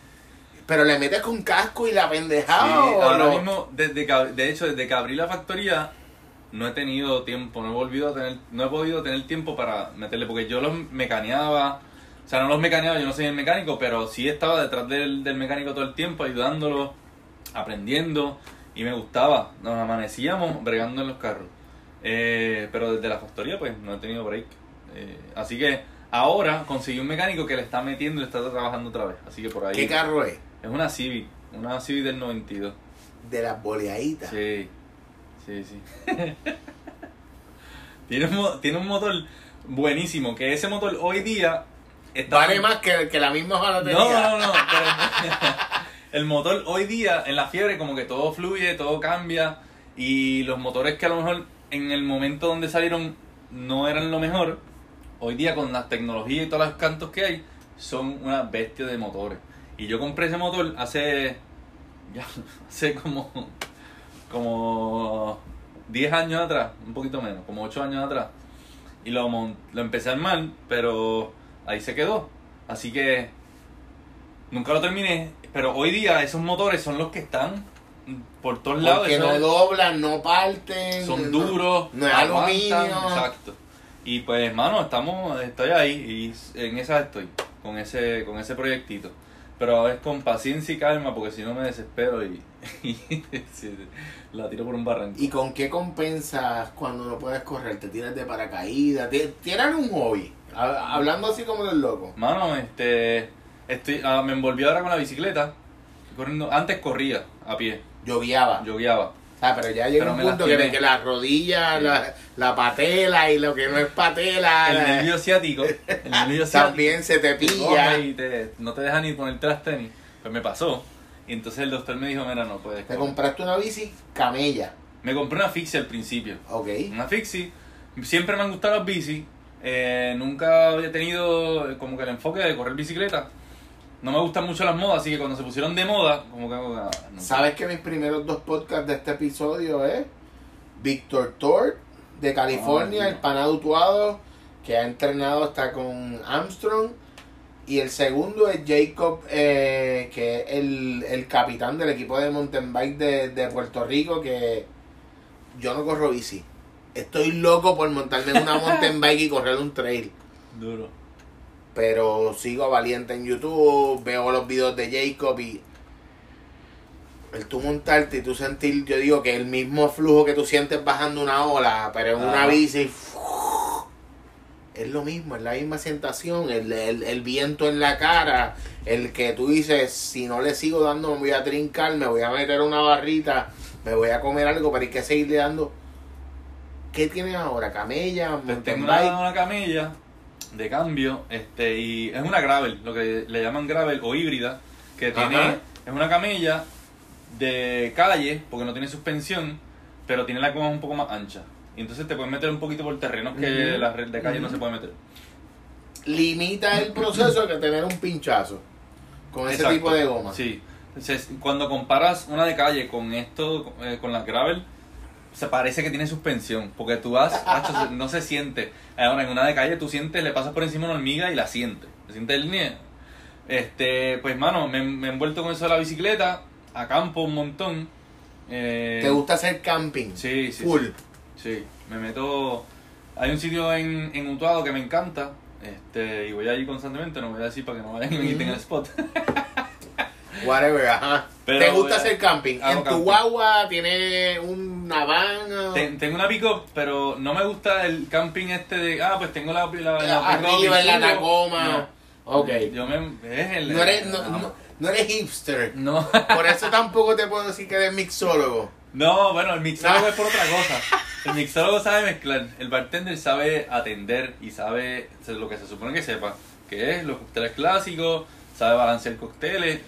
Pero le metes con casco y la Sí, pendejada. ¿o ahora no? mismo, desde que, de hecho, desde que abrí la factoría, no he tenido tiempo, no he volvido a tener, no he podido tener tiempo para meterle, porque yo los mecaneaba, o sea, no los mecaneaba, yo no soy el mecánico, pero sí estaba detrás del, del mecánico todo el tiempo, ayudándolo, aprendiendo, y me gustaba, nos amanecíamos bregando en los carros. Eh, pero desde la factoría, pues, no he tenido break. Eh, así que ahora conseguí un mecánico que le está metiendo y le está trabajando otra vez, así que por ahí... ¿Qué carro es? Es una Civic, una Civic del 92. De las boleaditas. Sí, sí, sí. tiene, un, tiene un motor buenísimo, que ese motor hoy día está... Vale más que, que la misma jalatería. No, no, no. pero el motor hoy día, en la fiebre, como que todo fluye, todo cambia. Y los motores que a lo mejor en el momento donde salieron no eran lo mejor, hoy día con la tecnología y todos los cantos que hay, son una bestia de motores. Y yo compré ese motor hace. Ya, hace como. Como. 10 años atrás, un poquito menos, como 8 años atrás. Y lo, lo empecé a armar, pero ahí se quedó. Así que. Nunca lo terminé. Pero hoy día esos motores son los que están por todos lados. Eso no doblan, no parten. son no- duros, No es aguantan, aluminio. Exacto. Y pues, mano, estamos, estoy ahí y en esa estoy, con ese, con ese proyectito. Pero es con paciencia y calma, porque si no me desespero y, la tiro por un barranco. ¿Y con qué compensas cuando no puedes correr? ¿Te tiras de paracaídas? ¿Ti- ¿Tienes un hobby? Ha- Hablando así como los locos. Mano, este, estoy, ah, me envolví ahora con la bicicleta, corriendo, antes corría a pie, Yo guiaba. Ah, pero ya llega Pero un punto que, que la rodilla, Sí. la, la patela y lo que no es patela El nervio ciático, el nervio ciático. también se te pilla. y te- no te deja ni ponerte las tenis. Pues me pasó. Y entonces el doctor me dijo, mira, no puedes. Te correr". compraste una bici camella. Me compré una fixie al principio. Ok. Una fixie. Siempre me han gustado las bici. Eh, nunca había tenido como que el enfoque de correr bicicleta. No me gustan mucho las modas, así que cuando se pusieron de moda, como que... ah, no. ¿Sabes que mis primeros dos podcasts de este episodio es Víctor Tort de California, Ah, el panadutuado, que ha entrenado hasta con Armstrong. Y el segundo es Jacob, eh, que es el, el capitán del equipo de mountain bike de, de Puerto Rico, que yo no corro bici. Estoy loco por montarme en una mountain bike y correr un trail. Duro. Pero sigo a Valiente en YouTube, veo los videos de Jacob y el tú montarte y tú sentir, yo digo que el mismo flujo que tú sientes bajando una ola, pero en una bici es lo mismo, es la misma sensación, el, el, el viento en la cara, el que tú dices, si no le sigo dando me voy a trincar, me voy a meter una barrita, me voy a comer algo, pero hay que seguirle dando. ¿Qué tienes ahora? ¿Camella? Mountain tengo una camilla de cambio, este, y es una gravel, lo que le llaman gravel o híbrida, que tiene, Ajá. es una camilla de calle, porque no tiene suspensión, pero tiene la goma un poco más ancha. Y entonces te puedes meter un poquito por terrenos que Ujú. la red de calle no se puede meter. limita el proceso que tener un pinchazo con ese Exacto. tipo de goma. Sí. Entonces, cuando comparas una de calle con esto, eh, con la gravel, se parece que tiene suspensión, porque tú vas, macho, no se siente. Ahora, en una de calle tú sientes, le pasas por encima una hormiga y la sientes. Se siente el nie. Este, pues, mano, me, me he envuelto con eso de la bicicleta, a campo un montón. Eh, ¿Te gusta hacer camping? Sí, sí. Full. Sí, me meto. Hay un sitio en, en Utuado que me encanta. Este, y voy allí constantemente, no voy a decir para que no vayan y me quiten el spot. Whatever, ajá. Pero ¿Te gusta a- hacer camping? ¿En tu camping. guagua tiene una van? Ten- tengo una pick pero no me gusta el camping este de. Ah, pues tengo la. la, la pick-up Arriba en la. Tacoma. No. Ok. Yo me. El. No eres, no, no- no eres hipster. No. Por eso tampoco te puedo decir que eres mixólogo. No, bueno, el mixólogo es por otra cosa. El mixólogo sabe mezclar. El bartender sabe atender y sabe lo que se supone que sepa. Que es los cócteles clásicos, sabe balancear cócteles.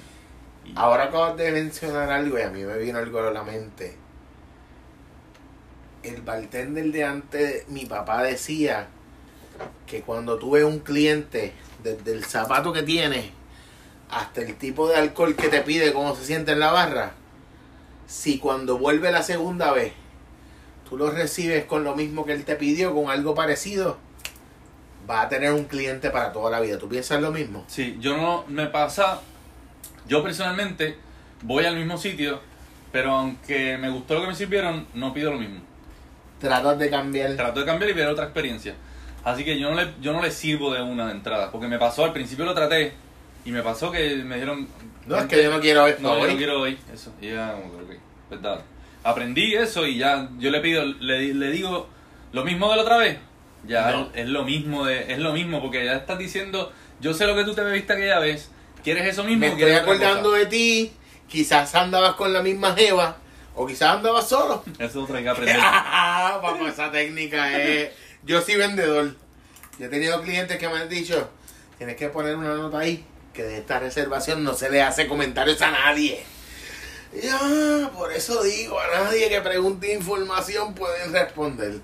y- Ahora acabas de mencionar algo y a mí me vino algo a la mente. El bartender de antes, mi papá decía que cuando tú ves un cliente, desde el zapato que tiene hasta el tipo de alcohol que te pide, cómo se siente en la barra, si cuando vuelve la segunda vez, tú lo recibes con lo mismo que él te pidió, con algo parecido, va a tener un cliente para toda la vida. ¿Tú piensas lo mismo? Sí, yo no me pasa. Yo personalmente voy al mismo sitio, pero aunque me gustó lo que me sirvieron, no pido lo mismo. Tratas de cambiar. Trato de cambiar y ver otra experiencia. Así que yo no le, yo no le sirvo de una de entrada, porque me pasó, al principio lo traté y me pasó que me dijeron... No, es que yo no quiero esto No, yo hoy. no quiero hoy. Eso. Ya, como que, ok, pues. Aprendí eso y ya yo le pido, le, le digo lo mismo de la otra vez. Ya No. es, lo mismo, de, es lo mismo, porque ya estás diciendo, yo sé lo que tú te bebiste aquella vez, ¿quieres eso mismo Me estoy acordando de ti. Quizás andabas con la misma jeva. O quizás andabas solo. Eso es otra hay que aprender. Papá, esa técnica es. Yo soy vendedor. Yo he tenido clientes que me han dicho: Tienes que poner una nota ahí. Que de esta reservación no se le hace comentarios a nadie. Ya, por eso digo: a nadie que pregunte información pueden responder.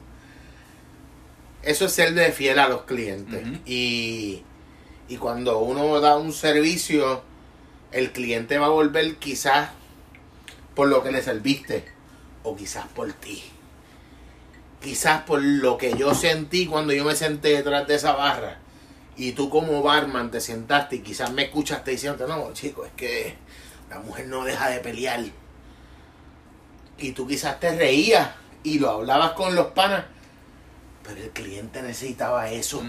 Eso es ser de fiel a los clientes. Y, y cuando uno da un servicio el cliente va a volver quizás por lo que le serviste o quizás por ti. Quizás por lo que yo sentí cuando yo me senté detrás de esa barra y tú como barman te sentaste y quizás me escuchaste diciendo, no, chico, es que la mujer no deja de pelear. Y tú quizás te reías y lo hablabas con los panas, pero el cliente necesitaba eso.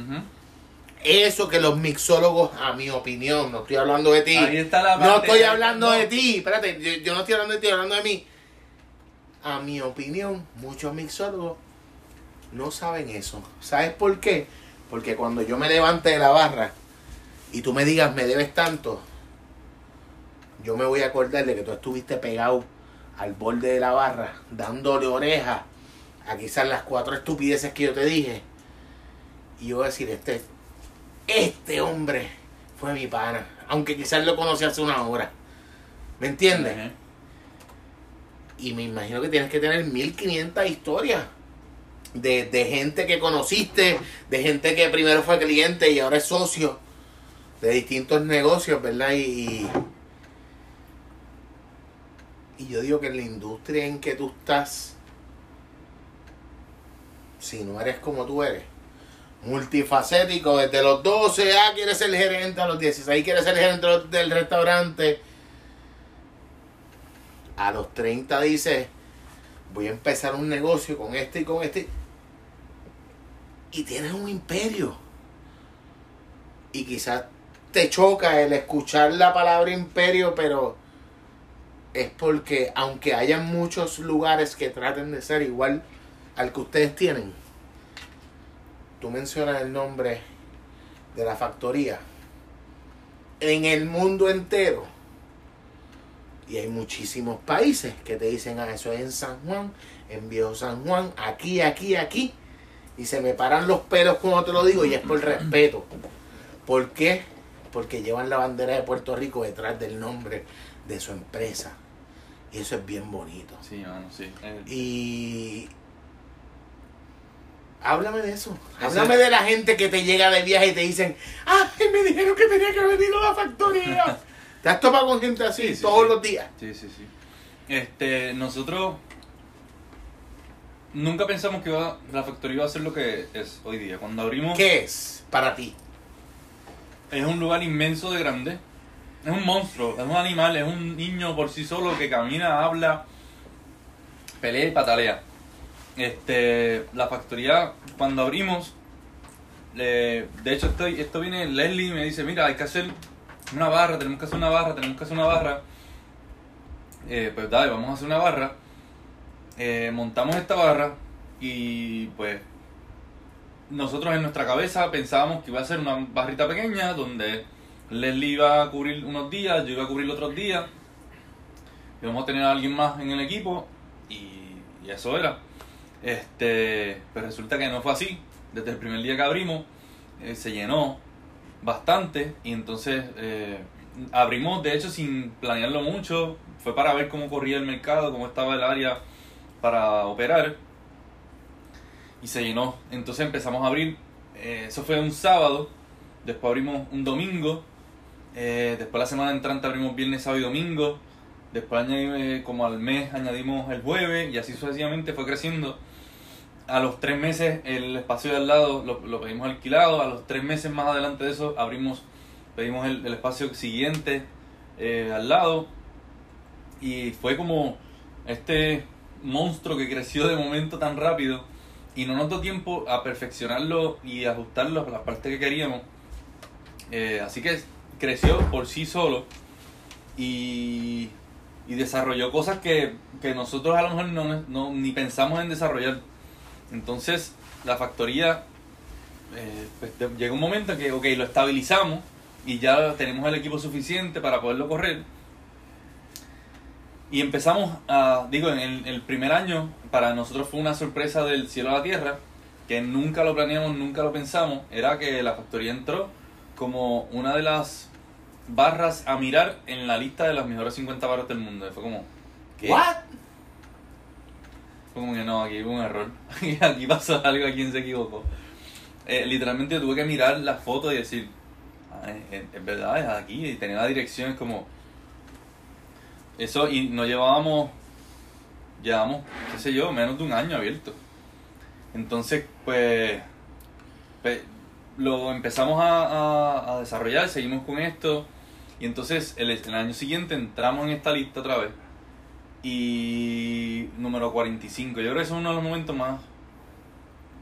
Eso que los mixólogos, a mi opinión, no estoy hablando de ti. Ahí está la no estoy hablando de ti. Espérate, yo, yo no estoy hablando de ti, estoy hablando de mí. A mi opinión, muchos mixólogos no saben eso. ¿Sabes por qué? Porque cuando yo me levante de la barra y tú me digas me debes tanto, yo me voy a acordar de que tú estuviste pegado al borde de la barra, dándole oreja a quizás las cuatro estupideces que yo te dije. Y yo voy a decir, este, este hombre fue mi pana. Aunque quizás lo conocí hace una hora. ¿Me entiendes? Y me imagino que tienes que tener 1500 historias. De, de gente que conociste, de gente que primero fue cliente y ahora es socio de distintos negocios, ¿verdad? Y, y, y yo digo que en la industria en que tú estás, si no eres como tú eres, multifacético, desde los 12, ah, quieres ser gerente, a los 16 quieres ser gerente del restaurante, a los 30 dices, voy a empezar un negocio con este y con este. Y tienes un imperio. Y quizás te choca el escuchar la palabra imperio, pero es porque aunque haya muchos lugares que traten de ser igual al que ustedes tienen, tú mencionas el nombre de la factoría en el mundo entero. Y hay muchísimos países que te dicen, ah, eso es en San Juan, en Viejo San Juan, aquí, aquí, aquí. Y se me paran los pelos cuando te lo digo y es por respeto. ¿Por qué? Porque llevan la bandera de Puerto Rico detrás del nombre de su empresa. Y eso es bien bonito. Sí, mano, sí. Y háblame de eso. Háblame de la gente que te llega de viaje y te dicen, ah, me dijeron que tenía que venir a la factoría. ¿Te has topado con gente así Sí, sí, todos sí. los días? Sí, sí, sí. Este, nosotros nunca pensamos que iba- la factoría iba a ser lo que es hoy día. Cuando abrimos, ¿Qué es para ti? es un lugar inmenso de grande. Es un monstruo, es un animal, es un niño por sí solo que camina, habla, pelea y patalea. Este, la factoría, cuando abrimos, le- de hecho estoy, esto viene Leslie y me dice, mira, hay que hacer una barra, tenemos que hacer una barra, tenemos que hacer una barra. Eh, pues dale, vamos a hacer una barra. Eh, montamos esta barra y pues nosotros en nuestra cabeza pensábamos que iba a ser una barrita pequeña donde Leslie iba a cubrir unos días, yo iba a cubrir otros días. Íbamos a tener a alguien más en el equipo y, y eso era. Este, pero resulta que no fue así. Desde el primer día que abrimos eh, se llenó bastante y entonces eh, abrimos de hecho sin planearlo mucho. Fue para ver cómo corría el mercado, cómo estaba el área para operar y se llenó. Entonces empezamos a abrir. eh, eso fue un sábado. Después abrimos un domingo. después la semana entrante abrimos viernes, sábado y domingo. Después añadimos, como al mes añadimos el jueves y así sucesivamente fue creciendo. A los tres meses el espacio de al lado lo, lo pedimos alquilado. A los tres meses más adelante de eso abrimos, pedimos el, el espacio siguiente eh, al lado. Y fue como este monstruo que creció de momento tan rápido y no nos dio tiempo a perfeccionarlo y ajustarlo a las partes que queríamos. Eh, así que creció por sí solo y, y desarrolló cosas que, que nosotros a lo mejor no, no- ni pensamos en desarrollar. Entonces, la factoría, eh, pues, llegó un momento en que, ok, lo estabilizamos y ya tenemos el equipo suficiente para poderlo correr. Y empezamos a, digo, en el, el primer año para nosotros fue una sorpresa del cielo a la tierra, que nunca lo planeamos, nunca lo pensamos, era que la factoría entró como una de las barras a mirar en la lista de las mejores 50 barras del mundo. Y fue como, ¿qué? ¿What? Como que no, aquí hubo un error. aquí pasó algo, aquí se equivocó. Eh, literalmente tuve que mirar la foto y decir, "Ah, es, verdad, es aquí. Y tenía la dirección, es como, Eso, y nos llevábamos, llevamos, qué sé yo, menos de un año abierto. Entonces, pues, pues, lo empezamos a, a- a desarrollar, seguimos con esto. Y entonces, el, el año siguiente entramos en esta lista otra vez. Y número 45. Yo creo que es uno de los momentos más,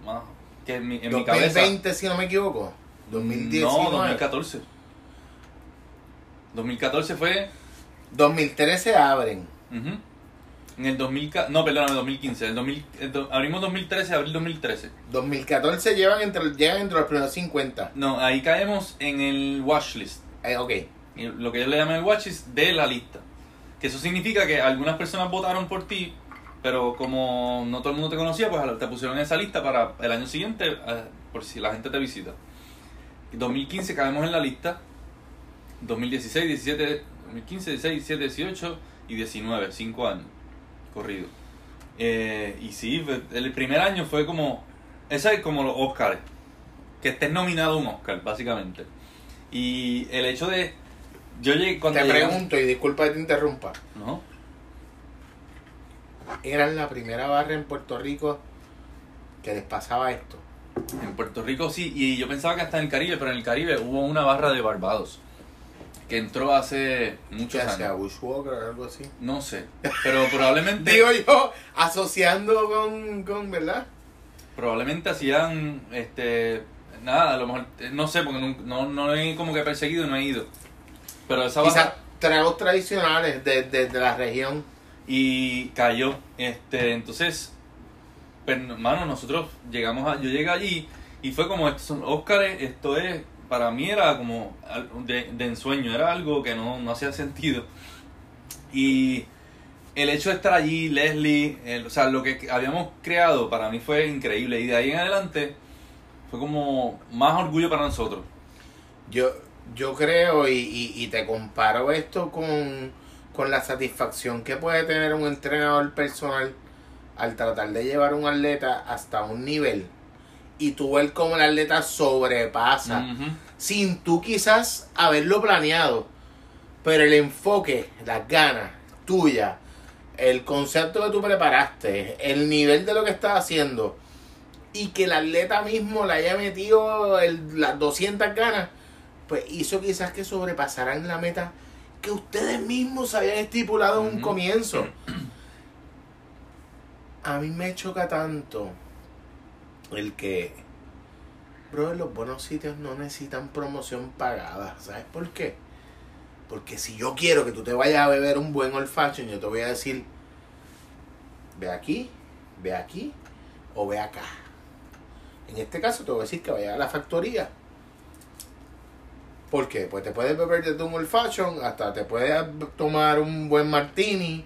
más que en mi, en mi cabeza. 2020, si no me equivoco. 2019. No, 2014. 2014 fue 2013 abren. Ujú. En el 2000, no, perdóname, 2015. El 2000, el do- abrimos 2013, abril 2013. 2014 llevan entre, llegan entre los primeros 50. No, ahí caemos en el watchlist. Eh, ok. Lo que yo le llamo el watchlist de la lista. Eso significa que algunas personas votaron por ti, pero como no todo el mundo te conocía, pues te pusieron en esa lista para el año siguiente, eh, por si la gente te visita. 2015 caemos en la lista. 2016, 17, 2015, 16, 17, 18 y 19, 5 años corrido. Eh, y sí, fue- el primer año fue como. Esa es como los Oscars. Que estés nominado a un Oscar, básicamente. Y el hecho de. Yo llegué cuando. Te llegamos- pregunto, y disculpa que te interrumpa. ¿No? Eran la primera barra en Puerto Rico que les pasaba esto. En Puerto Rico sí, y yo pensaba que hasta en el Caribe, pero en el Caribe hubo una barra de Barbados. Que entró hace muchos Ya sea años. Bushwalker o algo así. No sé. Pero probablemente. Digo yo, asociando con, con ¿verdad? probablemente hacían este nada a lo mejor eh, no sé porque no, no, no he como que perseguido no he ido pero esa Quizás tragos tradicionales de, de, de la región. y cayó este entonces pues mano nosotros llegamos a yo llegué allí y fue como estos son Óscares esto es para mí era como de, de ensueño era algo que no, no hacía sentido y el hecho de estar allí, Leslie, el- o sea, lo que habíamos creado para mí fue increíble. Y de ahí en adelante fue como más orgullo para nosotros. Yo, yo creo, y, y, y te comparo esto con, con la satisfacción que puede tener un entrenador personal al tratar de llevar a un atleta hasta un nivel y tú ver cómo el atleta sobrepasa sin tú quizás haberlo planeado, pero el enfoque, las ganas tuya, el concepto que tú preparaste, el nivel de lo que estás haciendo y que el atleta mismo le haya metido el- las 200 ganas, pues hizo quizás que sobrepasaran la meta que ustedes mismos habían estipulado en un comienzo. A mí me choca tanto el que, bro, los buenos sitios no necesitan promoción pagada. ¿Sabes por qué? Porque si yo quiero que tú te vayas a beber un buen old fashion, yo te voy a decir, ve aquí, ve aquí o ve acá. En este caso te voy a decir que vaya a la factoría. ¿Por qué? Pues te puedes beber desde un old fashion hasta te puedes tomar un buen martini.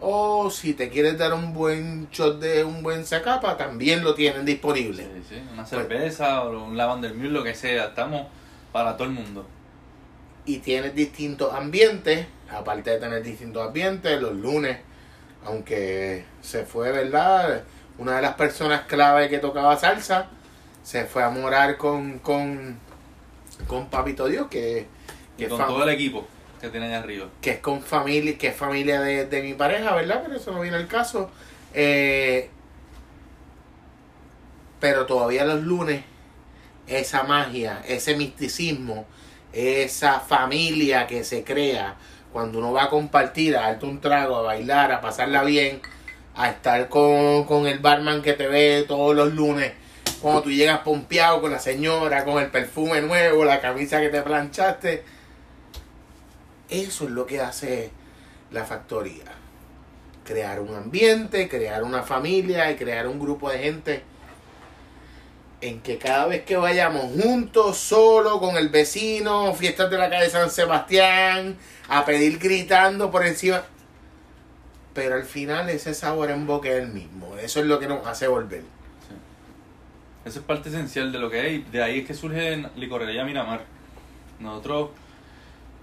O si te quieres dar un buen shot de un buen zacapa, también lo tienen disponible. Sí, sí, Una Pues- cerveza o un lavender mule, lo que sea. Estamos para todo el mundo. y tienes distintos ambientes, aparte de tener distintos ambientes, los lunes, aunque se fue, ¿verdad? Una de las personas clave que tocaba salsa, se fue a morar con, con, con Papito Dios, que, Y que, con todo el equipo que tiene allá arriba. que es con familia, que es familia de, de mi pareja, ¿verdad? Pero eso no viene al caso. Eh, pero todavía los lunes, esa magia, ese misticismo, esa familia que se crea cuando uno va a compartir, a darte un trago, a bailar, a pasarla bien, a estar con, con el barman que te ve todos los lunes, cuando tú llegas pompeado con la señora, con el perfume nuevo, la camisa que te planchaste. Eso es lo que hace la factoría. Crear un ambiente, crear una familia y crear un grupo de gente en que cada vez que vayamos juntos, solo, con el vecino, fiestas de la calle San Sebastián, a pedir gritando por encima. Pero al final ese sabor en boca es el mismo. Eso es lo que nos hace volver. Eso es parte esencial de lo que hay. De ahí es que surge Licorería Miramar. Nosotros,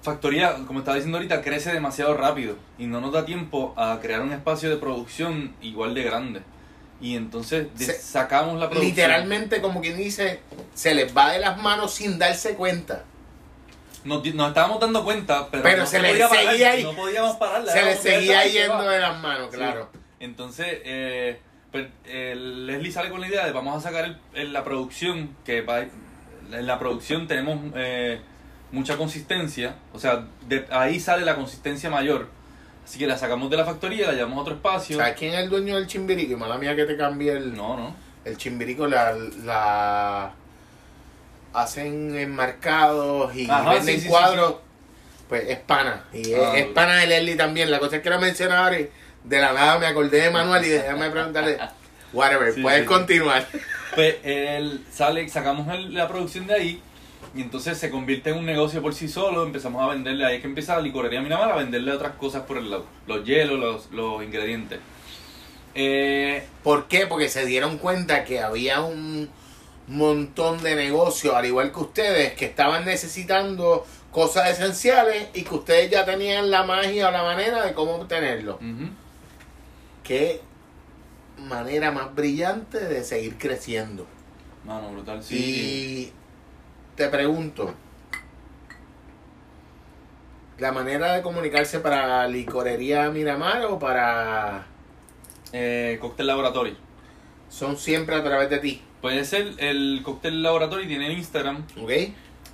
Factoría, como estaba diciendo ahorita, crece demasiado rápido y no nos da tiempo a crear un espacio de producción igual de grande. Y entonces Se- sacamos la producción. Literalmente, como quien dice, se les va de las manos sin darse cuenta. nos, nos estábamos dando cuenta, pero, Pero no se le podía parar, seguía no podíamos pararla. Se era le como que seguía se yendo de las manos, Sí. claro. Entonces, eh, Leslie sale con la idea de vamos a sacar el- el- la producción, que va, en la producción tenemos eh, mucha consistencia, o sea, de ahí sale la consistencia mayor. Así que la sacamos de la factoría, la llevamos a otro espacio. ¿Sabes quién es el dueño del chimbirico? Mala mía que te cambié el... No, no. El chimbirico la, la hacen enmarcados y Ajá, venden sí, sí, cuadros. Pues es pana. Y es, Ah, es pana de Leslie también. La cosa es que era mencionar y de la nada me acordé de Manuel y déjame preguntarle. Whatever, Sí, puedes sí. continuar. Pues él sale, sacamos el- la producción de ahí y entonces se convierte en un negocio por sí solo. Empezamos a venderle, ahí es que empieza la licorería Miramar a venderle otras cosas por el lado: los hielos, los, los ingredientes. Eh, ¿Por qué? Porque se dieron cuenta que había un montón de negocios, al igual que ustedes, que estaban necesitando cosas esenciales y que ustedes ya tenían la magia o la manera de cómo obtenerlo. ujú. Qué manera más brillante de seguir creciendo. Mano, brutal, sí. Y te pregunto, ¿la manera de comunicarse para licorería Miramar o para... Eh, cóctel laboratorio. son siempre a través de ti? Puede ser el cóctel laboratorio tiene el Instagram, ¿Ok?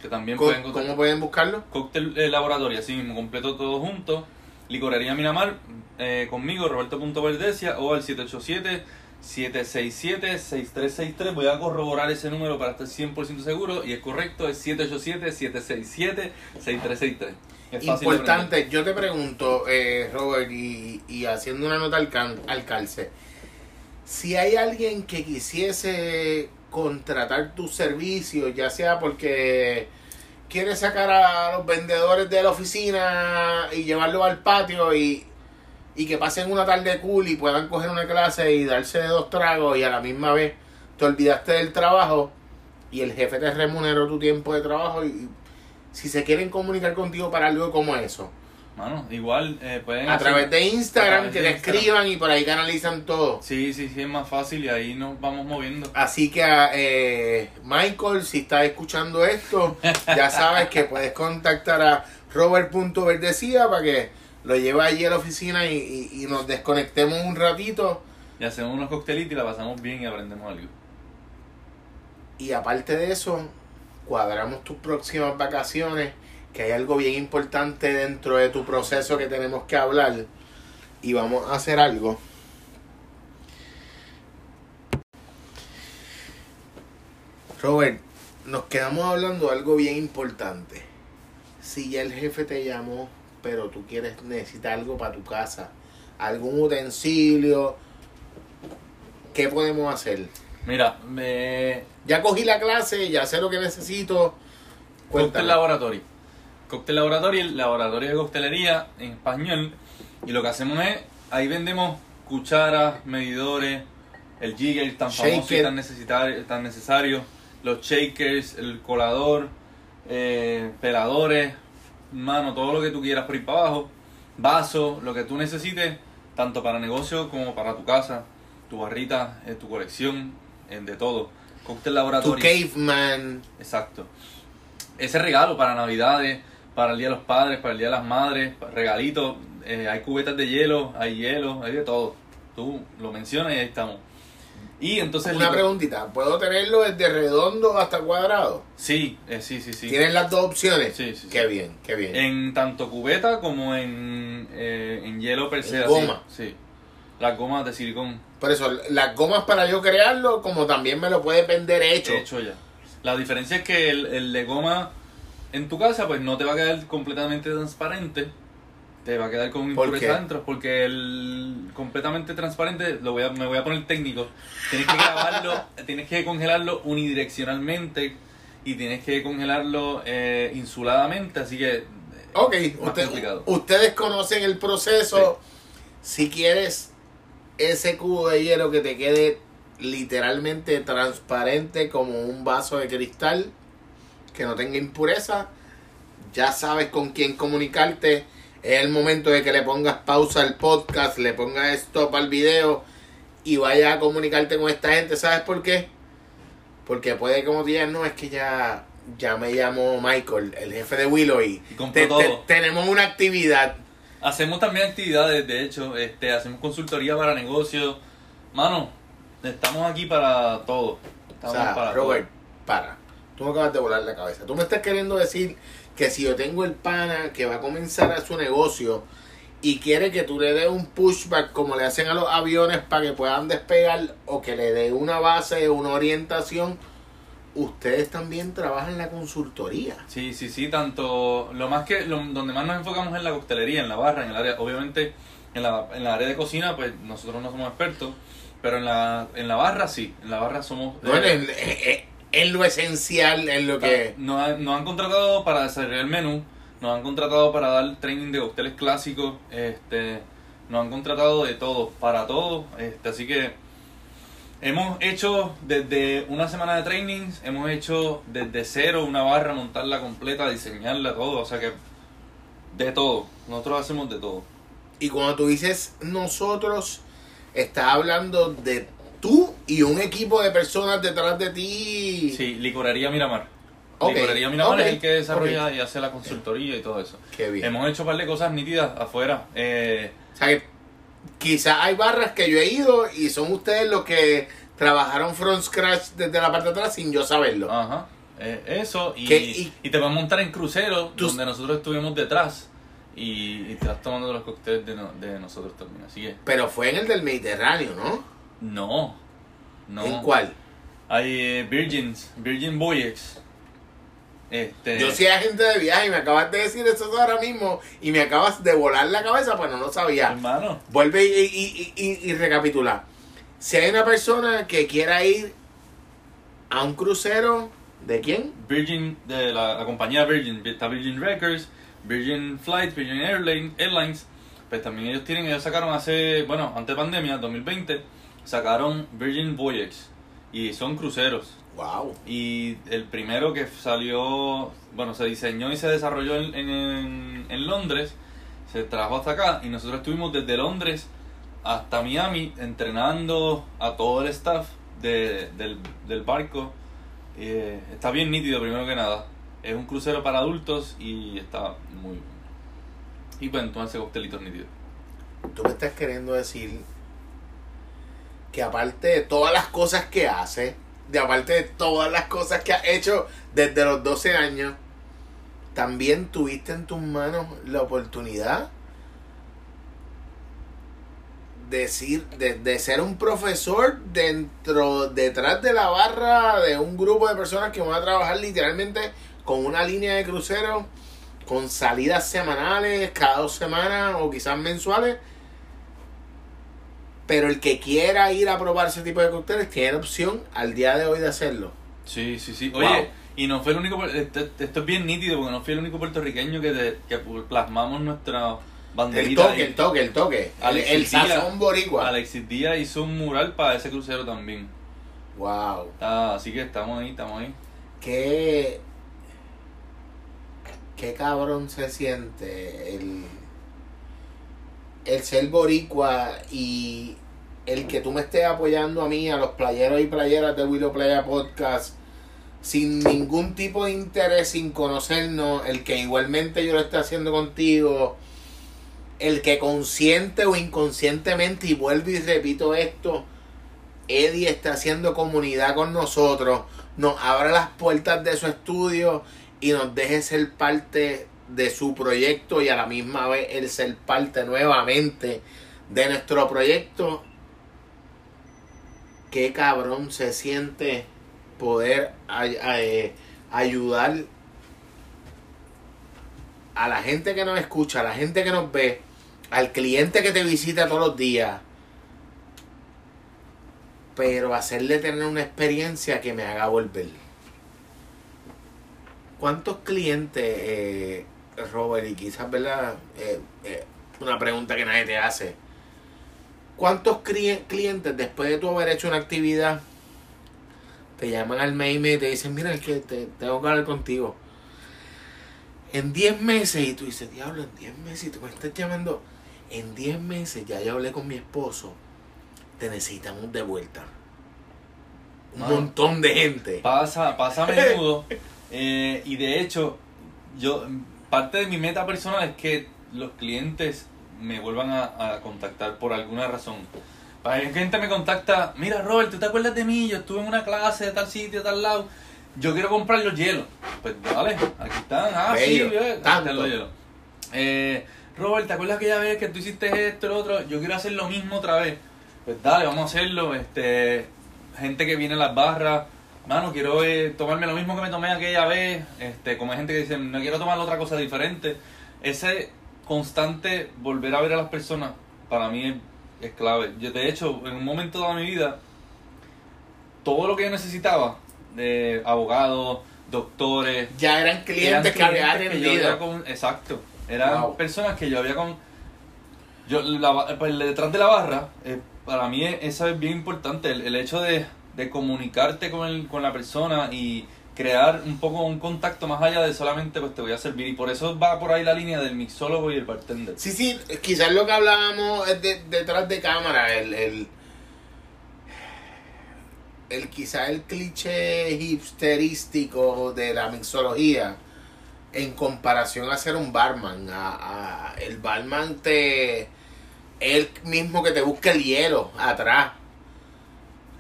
que también Co- pueden. ¿Cómo pueden buscarlo? Cóctel eh, laboratorio, así mismo, completo todo junto. Licorería Miramar, eh, conmigo, Roberto.verdecia, o al 787-767-6363. Voy a corroborar ese número para estar 100% seguro, y es correcto, es 787-767-6363. Es fácil de aprender. Importante, yo te pregunto, eh, Robert, y, y haciendo una nota al, can- al calce, si hay alguien que quisiese contratar tus servicios, ya sea porque quiere sacar a los vendedores de la oficina y llevarlos al patio y, y que pasen una tarde cool y puedan coger una clase y darse dos tragos y a la misma vez te olvidaste del trabajo y el jefe te remuneró tu tiempo de trabajo y si se quieren comunicar contigo para algo como eso, Mano, igual eh, pueden a hacer- través de Instagram, través que de te Instagram. escriban y por ahí canalizan todo. Sí, sí, sí, es más fácil y ahí nos vamos moviendo. Así que, eh, Michael, si estás escuchando esto, ya sabes que puedes contactar a Robert.verdecía para que lo lleve allí a la oficina y, y- y nos desconectemos un ratito. Y hacemos unos coctelitos y la pasamos bien y aprendemos algo. Y aparte de eso, cuadramos tus próximas vacaciones, que hay algo bien importante dentro de tu proceso que tenemos que hablar. Y vamos a hacer algo. Robert, nos quedamos hablando de algo bien importante. Si ya el jefe te llamó, pero tú quieres necesitar algo para tu casa, algún utensilio, ¿qué podemos hacer? Mira, me, Ya cogí la clase, ya sé lo que necesito. Cuéntame. laboratorio. Cóctel laboratorio, el laboratorio de coctelería en español. Y lo que hacemos es, ahí vendemos cucharas, medidores, el jigger tan famoso y tan, necesitar- tan necesario, los shakers, el colador, eh, peladores, mano, todo lo que tú quieras por ir para abajo, vasos, lo que tú necesites, tanto para negocio como para tu casa, tu barrita, eh, tu colección, eh, de todo. Cóctel Tu laboratorio. caveman. Exacto. Ese regalo para Navidades, para el Día de los Padres, para el Día de las Madres, regalitos, eh, hay cubetas de hielo, hay hielo, hay de todo. Tú lo mencionas y ahí estamos. Y entonces... Una preguntita, ¿puedo tenerlo desde redondo hasta cuadrado? Sí, eh, sí, sí, sí. ¿Tienen las dos opciones? Sí, sí, sí. Qué bien, qué bien. En tanto cubeta como en, eh, en hielo per se. En así. goma. Sí. Las gomas de silicón. Por eso, las gomas para yo crearlo, como también me lo puedes vender hecho. hecho ya. La diferencia es que el, el de goma en tu casa pues no te va a quedar completamente transparente. Te va a quedar con ¿Por impureza qué? adentro porque el completamente transparente lo voy a, me voy a poner técnico. Tienes que grabarlo, tienes que congelarlo unidireccionalmente y tienes que congelarlo eh, insuladamente, así que eh, Ok, usted- complicado. ustedes conocen el proceso. Si quieres ese cubo de hielo que te quede literalmente transparente como un vaso de cristal, que no tenga impureza, ya sabes con quién comunicarte. Es el momento de que le pongas pausa al podcast, le pongas stop al video y vayas a comunicarte con esta gente. ¿Sabes por qué? Porque puede como digan, no, es que ya ya me llamó Michael, el jefe de Willow, y te- te- todo. tenemos una actividad. Hacemos también actividades, de hecho, este, hacemos consultoría para negocios. Mano, estamos aquí para todo. O Estamos sea, para Robert, para. Tú me acabas de volar la cabeza. Tú me estás queriendo decir que si yo tengo el pana que va a comenzar a su negocio y quiere que tú le des un pushback como le hacen a los aviones para que puedan despegar o que le dé una base, una orientación, ustedes también trabajan la consultoría. Sí, sí, sí, tanto. Lo más que. Lo, donde más nos enfocamos es en la coctelería, en la barra, en el área. Obviamente, en la, en la área de cocina, pues nosotros no somos expertos. Pero en la, en la barra sí. En la barra somos. Bueno, eh, en, en- en lo esencial, en lo que... Nos, han- nos han contratado para desarrollar el menú, nos han contratado para dar training de cócteles clásicos, este, nos han contratado de todo, para todo, este, así que hemos hecho desde una semana de trainings, hemos hecho desde cero una barra, montarla completa, diseñarla, todo, o sea que de todo, nosotros hacemos de todo. Y cuando tú dices nosotros, estás hablando de tú y un equipo de personas detrás de ti. Sí, Licorería Miramar. Ok, Licorería Miramar ok, es el que desarrolla y hace la consultoría y todo eso. Qué bien. Hemos hecho un par de cosas nítidas afuera. Eh, O sea que quizás hay barras que yo he ido y son ustedes los que trabajaron from scratch desde la parte de atrás sin yo saberlo. Ajá. eh, eso, y, ¿Qué? Y- y te vas a montar en crucero, donde nosotros estuvimos detrás, y, y te vas tomando los cócteles de, no- de nosotros también. Así que, Pero fue en el del Mediterráneo, ¿no? No, no. ¿En cuál? Hay eh, Virgins, Virgin Voyages. Este, Yo soy agente de viaje y me acabas de decir eso ahora mismo y me acabas de volar la cabeza, pues no lo sabía. Hermano, Vuelve y, y, y, y- recapitula. Si hay una persona que quiera ir a un crucero, ¿de quién? Virgin, de la, la compañía Virgin, está Virgin Records, Virgin Flights, Virgin Airline- Airlines, pues también ellos tienen, ellos sacaron hace, bueno, antes de pandemia, 2020, sacaron Virgin Voyages, y son cruceros. Wow. Y el primero que salió, bueno, se diseñó y se desarrolló en, en, en Londres, se trajo hasta acá y nosotros estuvimos desde Londres hasta Miami entrenando a todo el staff de, del, del barco. Eh, está bien nítido, primero que nada. Es un crucero para adultos y está muy bueno. Y pueden tomarse coctelitos nítidos. Tú me estás queriendo decir que aparte de todas las cosas que hace, de aparte de todas las cosas que ha hecho desde los 12 años, también tuviste en tus manos la oportunidad de, decir, de, de ser un profesor dentro, detrás de la barra de un grupo de personas que van a trabajar literalmente con una línea de crucero, con salidas semanales, cada dos semanas o quizás mensuales. Pero el que quiera ir a probar ese tipo de cócteles tiene opción al día de hoy de hacerlo. Sí, sí, sí. Wow. Oye, y no fue el único, esto, esto es bien nítido porque no fui el único puertorriqueño que, que plasmamos nuestra El banderita. toque, ahí. el toque, el toque. El, Alexis el Díaz. sazón boricua. Alexis Díaz hizo un mural para ese crucero también. Wow. Está- así que estamos ahí, estamos ahí. Qué. Qué cabrón se siente el. El ser boricua y el que tú me estés apoyando a mí, a los playeros y playeras de Willow Playa Podcast, sin ningún tipo de interés, sin conocernos, el que igualmente yo lo esté haciendo contigo, el que consciente o inconscientemente, y vuelvo y repito esto, Eddie está haciendo comunidad con nosotros, nos abra las puertas de su estudio y nos deje ser parte de su proyecto y a la misma vez el ser parte nuevamente de nuestro proyecto. Qué cabrón se siente poder ay- ayudar a la gente que nos escucha, a la gente que nos ve, al cliente que te visita todos los días, pero hacerle tener una experiencia que me haga volver. ¿Cuántos clientes, eh, Robert, y quizás, ¿verdad? Eh, eh, una pregunta que nadie te hace. ¿Cuántos clientes, después de tú haber hecho una actividad, te llaman al mail y te dicen, mira, es que te, tengo que hablar contigo? En 10 meses, y tú dices, diablo, en 10 meses, y tú me estás llamando, en 10 meses ya yo hablé con mi esposo, te necesitamos de vuelta. Un montón de gente. Pasa, pasa a menudo, Eh, y de hecho, yo parte de mi meta personal es que los clientes me vuelvan a, a contactar por alguna razón. Que gente me contacta, mira Robert, ¿tú te acuerdas de mí? Yo estuve en una clase de tal sitio, de tal lado. Yo quiero comprar los hielos. Pues dale, aquí están. Ah, Bello, sí, aquí están los hielos. Eh, Robert, ¿te acuerdas aquella vez que tú hiciste esto, lo otro? Yo quiero hacer lo mismo otra vez. Pues dale, vamos a hacerlo. Este, gente que viene a las barras, mano, quiero eh, tomarme lo mismo que me tomé aquella vez. Este, como hay gente que dice, no quiero tomar otra cosa diferente. Ese constante volver a ver a las personas, para mí es, es clave. Yo, de hecho, en un momento de mi vida, todo lo que yo necesitaba, de abogados, doctores, Ya eran clientes clientes que había atendido. con- exacto. Eran Wow. personas que yo había con. Yo, la pues, detrás de la barra, eh, para mí es- eso es bien importante. El, el hecho de, de comunicarte con, el, con la persona y crear un poco un contacto más allá de solamente pues te voy a servir. Y por eso va por ahí la línea del mixólogo y el bartender. Sí, sí, quizás lo que hablábamos es de- detrás de cámara, el, el, el quizás el cliché hipsterístico de la mixología en comparación a ser un barman. A, a- el barman te el mismo que te busca el hielo atrás.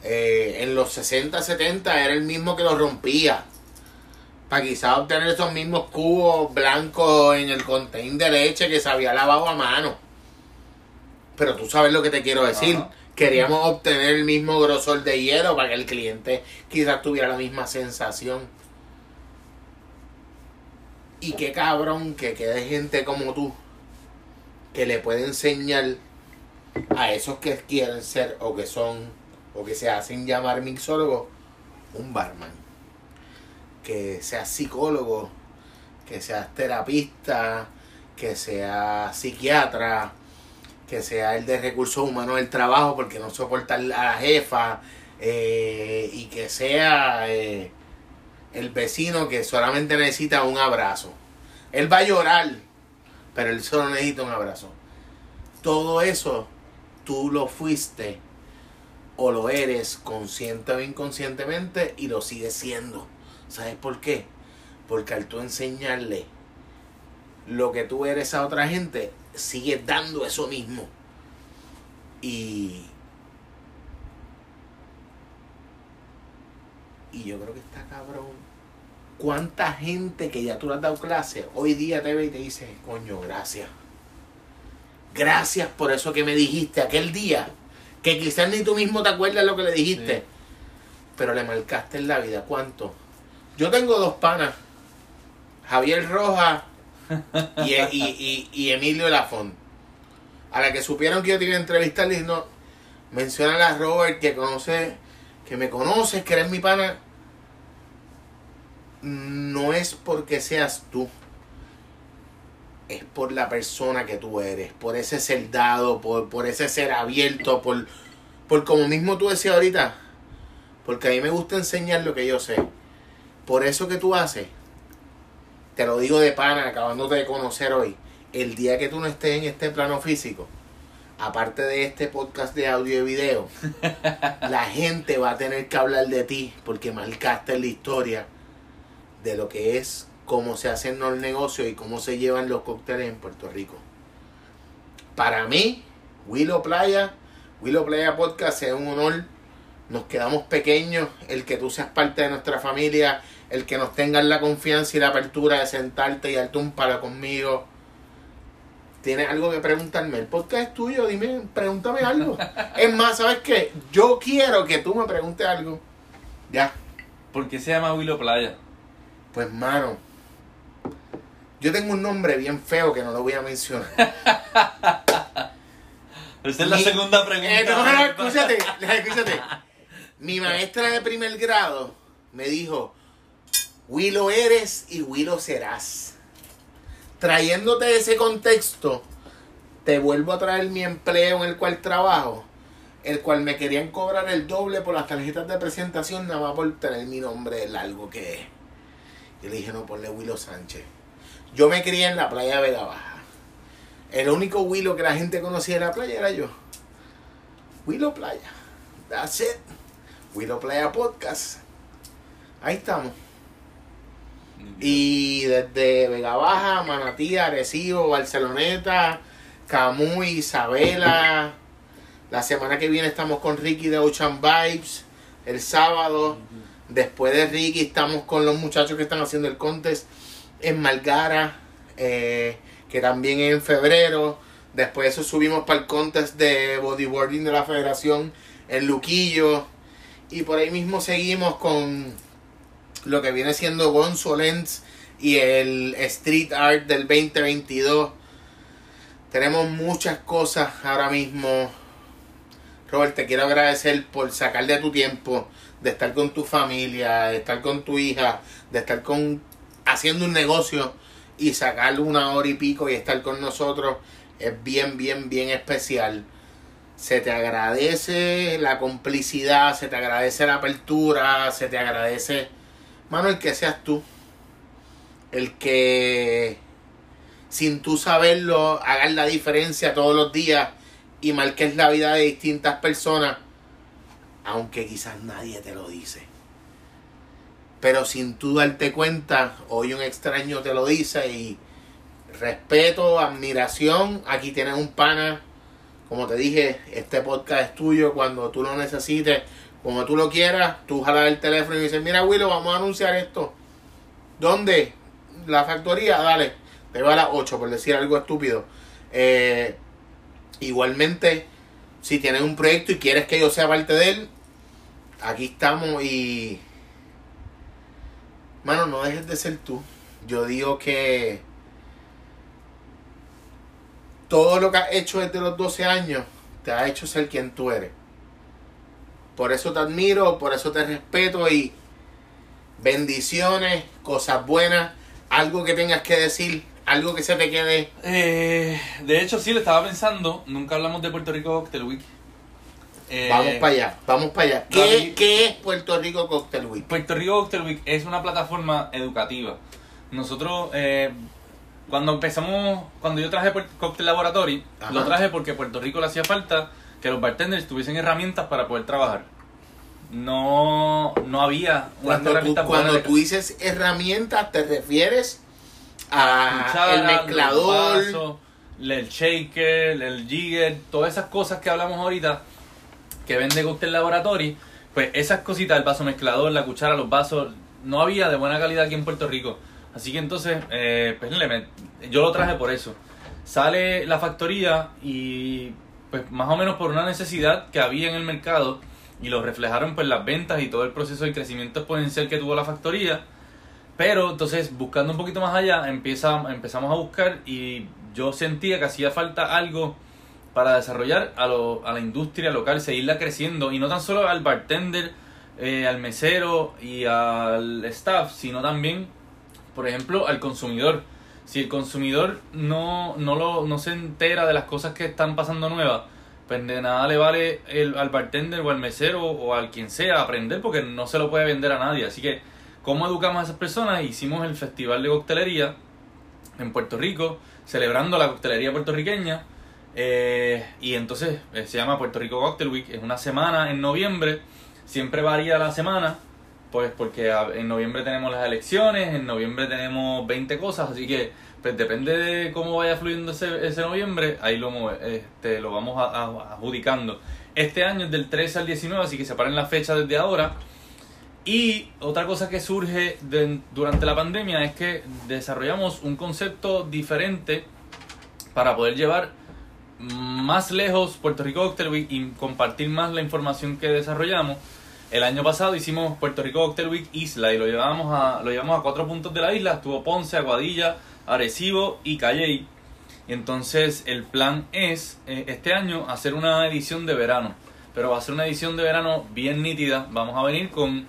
Eh, en los 60, 70 era el mismo que lo rompía. Para quizás obtener esos mismos cubos blancos en el contain de leche que se había lavado a mano. Pero tú sabes lo que te quiero decir. Ajá. Queríamos obtener el mismo grosor de hielo para que el cliente quizás tuviera la misma sensación. Y qué cabrón que quede gente como tú que le puede enseñar a esos que quieren ser o que son o que se hacen llamar mixólogos un barman. Que seas psicólogo, que seas terapista, que seas psiquiatra, que sea el de recursos humanos del trabajo porque no soporta a la jefa eh, y que sea eh, el vecino que solamente necesita un abrazo. Él va a llorar, pero él solo necesita un abrazo. Todo eso tú lo fuiste o lo eres consciente o inconscientemente y lo sigues siendo. ¿Sabes por qué? Porque al tú enseñarle lo que tú eres a otra gente, sigues dando eso mismo. Y. Y yo creo que está cabrón. ¿Cuánta gente que ya tú le has dado clase hoy día te ve y te dice, coño, gracias? Gracias por eso que me dijiste aquel día. Que quizás ni tú mismo te acuerdas lo que le dijiste. Sí. Pero le marcaste en la vida. ¿Cuánto? Yo tengo dos panas. Javier Rojas y, y, y, y Emilio Lafont. A la que supieron que yo te iba a entrevistar, le dije, no, menciona a Robert que conoce, que me conoces, que eres mi pana. No es porque seas tú. Es por la persona que tú eres, por ese ser dado, por, por ese ser abierto, por, por como mismo tú decías ahorita. Porque a mí me gusta enseñar lo que yo sé. Por eso que tú haces, te lo digo de pana, acabándote de conocer hoy, el día que tú no estés en este plano físico, aparte de este podcast de audio y video, la gente va a tener que hablar de ti porque marcaste la historia de lo que es cómo se hacen los negocios y cómo se llevan los cócteles en Puerto Rico. Para mí, Willow Playa, Willow Playa Podcast es un honor. Nos quedamos pequeños, el que tú seas parte de nuestra familia, el que nos tengas la confianza y la apertura de sentarte y darte un palo conmigo. ¿Tienes algo que preguntarme? El podcast es tuyo, dime, pregúntame algo. Es más, ¿sabes qué? Yo quiero que tú me preguntes algo. Ya. ¿Por qué se llama Willow Playa? Pues, mano, yo tengo un nombre bien feo que no lo voy a mencionar. Esa es la Mi- segunda pregunta. Eh, no, no, escúchate, escúchate. Mi maestra de primer grado me dijo, Willow eres y Willow serás. Trayéndote ese contexto, te vuelvo a traer mi empleo en el cual trabajo, el cual me querían cobrar el doble por las tarjetas de presentación, nada más por tener mi nombre largo que es. Y le dije, no, ponle Willow Sánchez. Yo me crié en la playa de Vega Baja. El único Willow que la gente conocía en la playa era yo. Willow Playa. That's it. Willow Playa Podcast. Ahí estamos. Y desde Vega Baja, Manatí, Arecibo, Barceloneta, Camuy, Isabela. La semana que viene estamos con Ricky de Ocean Vibes. El sábado. Después de Ricky estamos con los muchachos que están haciendo el contest en Malgara. eh, que también es en febrero. Después de eso subimos para el contest de bodyboarding de la federación en Luquillo. Y por ahí mismo seguimos con lo que viene siendo Gonzo Lens y el Street Art del 2022. Tenemos muchas cosas ahora mismo. Robert, te quiero agradecer por sacar de tu tiempo, de estar con tu familia, de estar con tu hija, de estar con haciendo un negocio y sacar una hora y pico y estar con nosotros. Es bien, bien, bien especial. Se te agradece la complicidad, se te agradece la apertura, se te agradece, mano, el que seas tú. El que sin tú saberlo hagas la diferencia todos los días y marques la vida de distintas personas, aunque quizás nadie te lo dice. Pero sin tú darte cuenta, hoy un extraño te lo dice y respeto, admiración, aquí tienes un pana, como te dije, este podcast es tuyo cuando tú lo necesites, como tú lo quieras, tú jalas el teléfono y dices, mira Willow, vamos a anunciar esto. ¿Dónde? La factoría, dale, te va a las 8 por decir algo estúpido. Eh, igualmente, si tienes un proyecto y quieres que yo sea parte de él, aquí estamos y... Mano, no dejes de ser tú. Yo digo que todo lo que has hecho desde los 12 años te ha hecho ser quien tú eres. Por eso te admiro, por eso te respeto y bendiciones, cosas buenas, algo que tengas que decir, algo que se te quede. Eh, de hecho, sí, lo estaba pensando. Nunca hablamos de Puerto Rico Cocktail Week. Eh, Vamos para allá, vamos para allá. ¿Qué, David- ¿Qué es Puerto Rico Cocktail Week? Puerto Rico Cocktail Week es una plataforma educativa. Nosotros, eh, cuando empezamos, cuando yo traje Puer- Cocktail Laboratory, Ajá. lo traje porque a Puerto Rico le hacía falta que los bartenders tuviesen herramientas para poder trabajar. No, no había unas Cuando tú, herramientas cuando tú dices herramientas, te refieres a cuchara, el mezclador. vasos, el shaker, el jigger, todas esas cosas que hablamos ahorita que vende Cocktail Laboratory, pues esas cositas, el vaso mezclador, la cuchara, los vasos, no había de buena calidad aquí en Puerto Rico. Así que entonces, eh, pues yo lo traje por eso. Sale la factoría y pues más o menos por una necesidad que había en el mercado y lo reflejaron pues las ventas y todo el proceso de crecimiento exponencial que tuvo la factoría. Pero entonces, buscando un poquito más allá, empieza, empezamos a buscar y yo sentía que hacía falta algo para desarrollar a, lo- a la industria local, seguirla creciendo y no tan solo al bartender, eh, al mesero y al staff, sino también, por ejemplo, al consumidor. Si el consumidor no, no, lo, no se entera de las cosas que están pasando nuevas, pues de nada le vale el, al bartender o al mesero o al quien sea aprender porque no se lo puede vender a nadie. Así que, ¿cómo educamos a esas personas? Hicimos el Festival de Coctelería en Puerto Rico, celebrando la coctelería puertorriqueña. Eh, y entonces eh, se llama Puerto Rico Cocktail Week. Es una semana en noviembre. Siempre varía la semana. Pues porque en noviembre tenemos las elecciones, en noviembre tenemos 20 cosas, así que pues depende de cómo vaya fluyendo ese, ese noviembre, ahí lo, este, lo vamos a- adjudicando. Este año es del 13 al 19, así que separen la fecha desde ahora. Y otra cosa que surge durante la pandemia es que desarrollamos un concepto diferente para poder llevar más lejos Puerto Rico Cocktail Week y compartir más la información que desarrollamos. El año pasado hicimos Puerto Rico Cocktail Week Isla y lo llevamos a, lo llevamos a cuatro puntos de la isla. Estuvo Ponce, Aguadilla, Arecibo y Calley. Entonces el plan es eh, este año hacer una edición de verano. Pero va a ser una edición de verano bien nítida. Vamos a venir con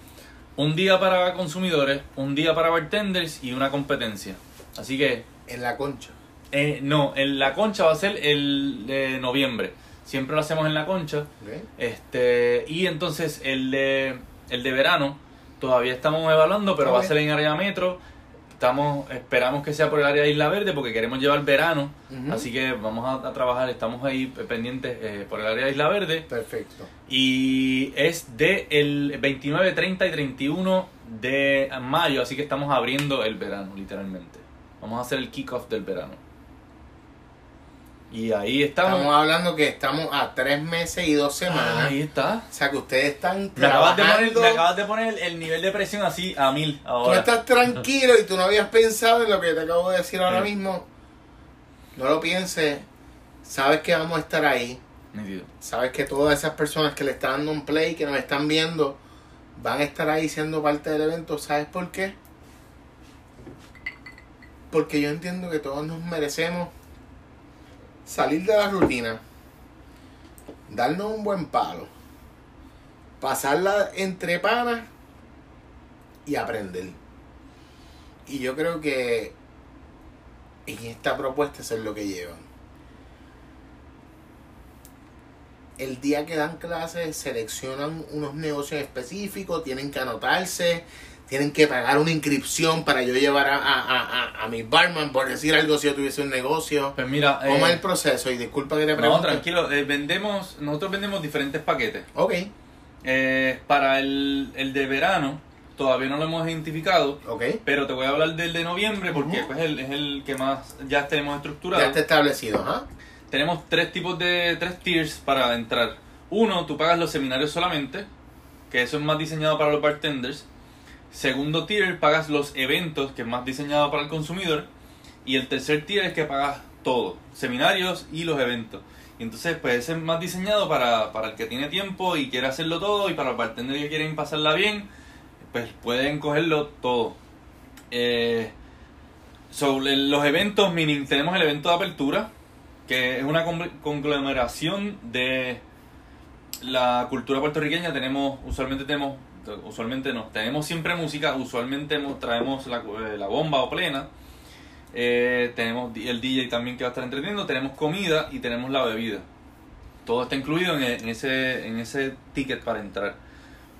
un día para consumidores, un día para bartenders y una competencia. Así que En la concha. Eh, no, en la concha va a ser el de noviembre. Siempre lo hacemos en la concha. Este, y entonces el de, el de verano todavía estamos evaluando, pero va a ser en área metro. estamos, esperamos que sea por el área de Isla Verde porque queremos llevar verano, así que vamos a, a trabajar, estamos ahí pendientes eh, por el área de Isla Verde Perfecto. y es de el 29, 30 y 31 de mayo, así que estamos abriendo el verano, literalmente. Vamos a hacer el kickoff del verano. Y ahí estamos. Estamos hablando que estamos a tres meses y dos semanas. ahí está. O sea que ustedes están Me acabas, de poner, trabajando. me acabas de poner el nivel de presión así a mil Tú ahora. estás tranquilo y tú no habías pensado en lo que te acabo de decir ahora Sí. mismo. No lo pienses. Sabes que vamos a estar ahí. Sabes que todas esas personas que le están dando un play, que nos están viendo, van a estar ahí siendo parte del evento. ¿Sabes por qué? Porque yo entiendo que todos nos merecemos salir de la rutina, darnos un buen palo, pasarla entre panas y aprender. Y yo creo que en esta propuesta eso es lo que llevan. el día que dan clases seleccionan unos negocios específicos, tienen que anotarse, tienen que pagar una inscripción para yo llevar a, a, a, a mi barman, por decir algo, si yo tuviese un negocio. Pues mira, ¿Cómo eh, es el proceso? Y disculpa que te no, pregunte. tranquilo, eh, vendemos, nosotros vendemos diferentes paquetes. Ok, Eh, para el, el de verano, todavía no lo hemos identificado, ok. pero te voy a hablar del de noviembre porque pues, el- es el que más ya tenemos estructurado. Ya está establecido, ¿ah? Tenemos tres tipos de, tres tiers para entrar. Uno, tú pagas los seminarios solamente, que eso es más diseñado para los bartenders. Segundo tier, pagas los eventos, que es más diseñado para el consumidor. Y el tercer tier es que pagas todo, seminarios y los eventos. Y entonces, pues ese es más diseñado para, para el que tiene tiempo y quiere hacerlo todo, y para los bartenders que quieren pasarla bien, pues pueden cogerlo todo. Eh, sobre los eventos, meaning, tenemos el evento de apertura, que es una con- conglomeración de la cultura puertorriqueña. Tenemos, usualmente tenemos, usualmente no, tenemos siempre música, usualmente mo- traemos la, eh, la bomba o plena. Eh, tenemos el DJ también que va a estar entreteniendo, tenemos comida y tenemos la bebida. Todo está incluido en, en ese, en ese ticket para entrar.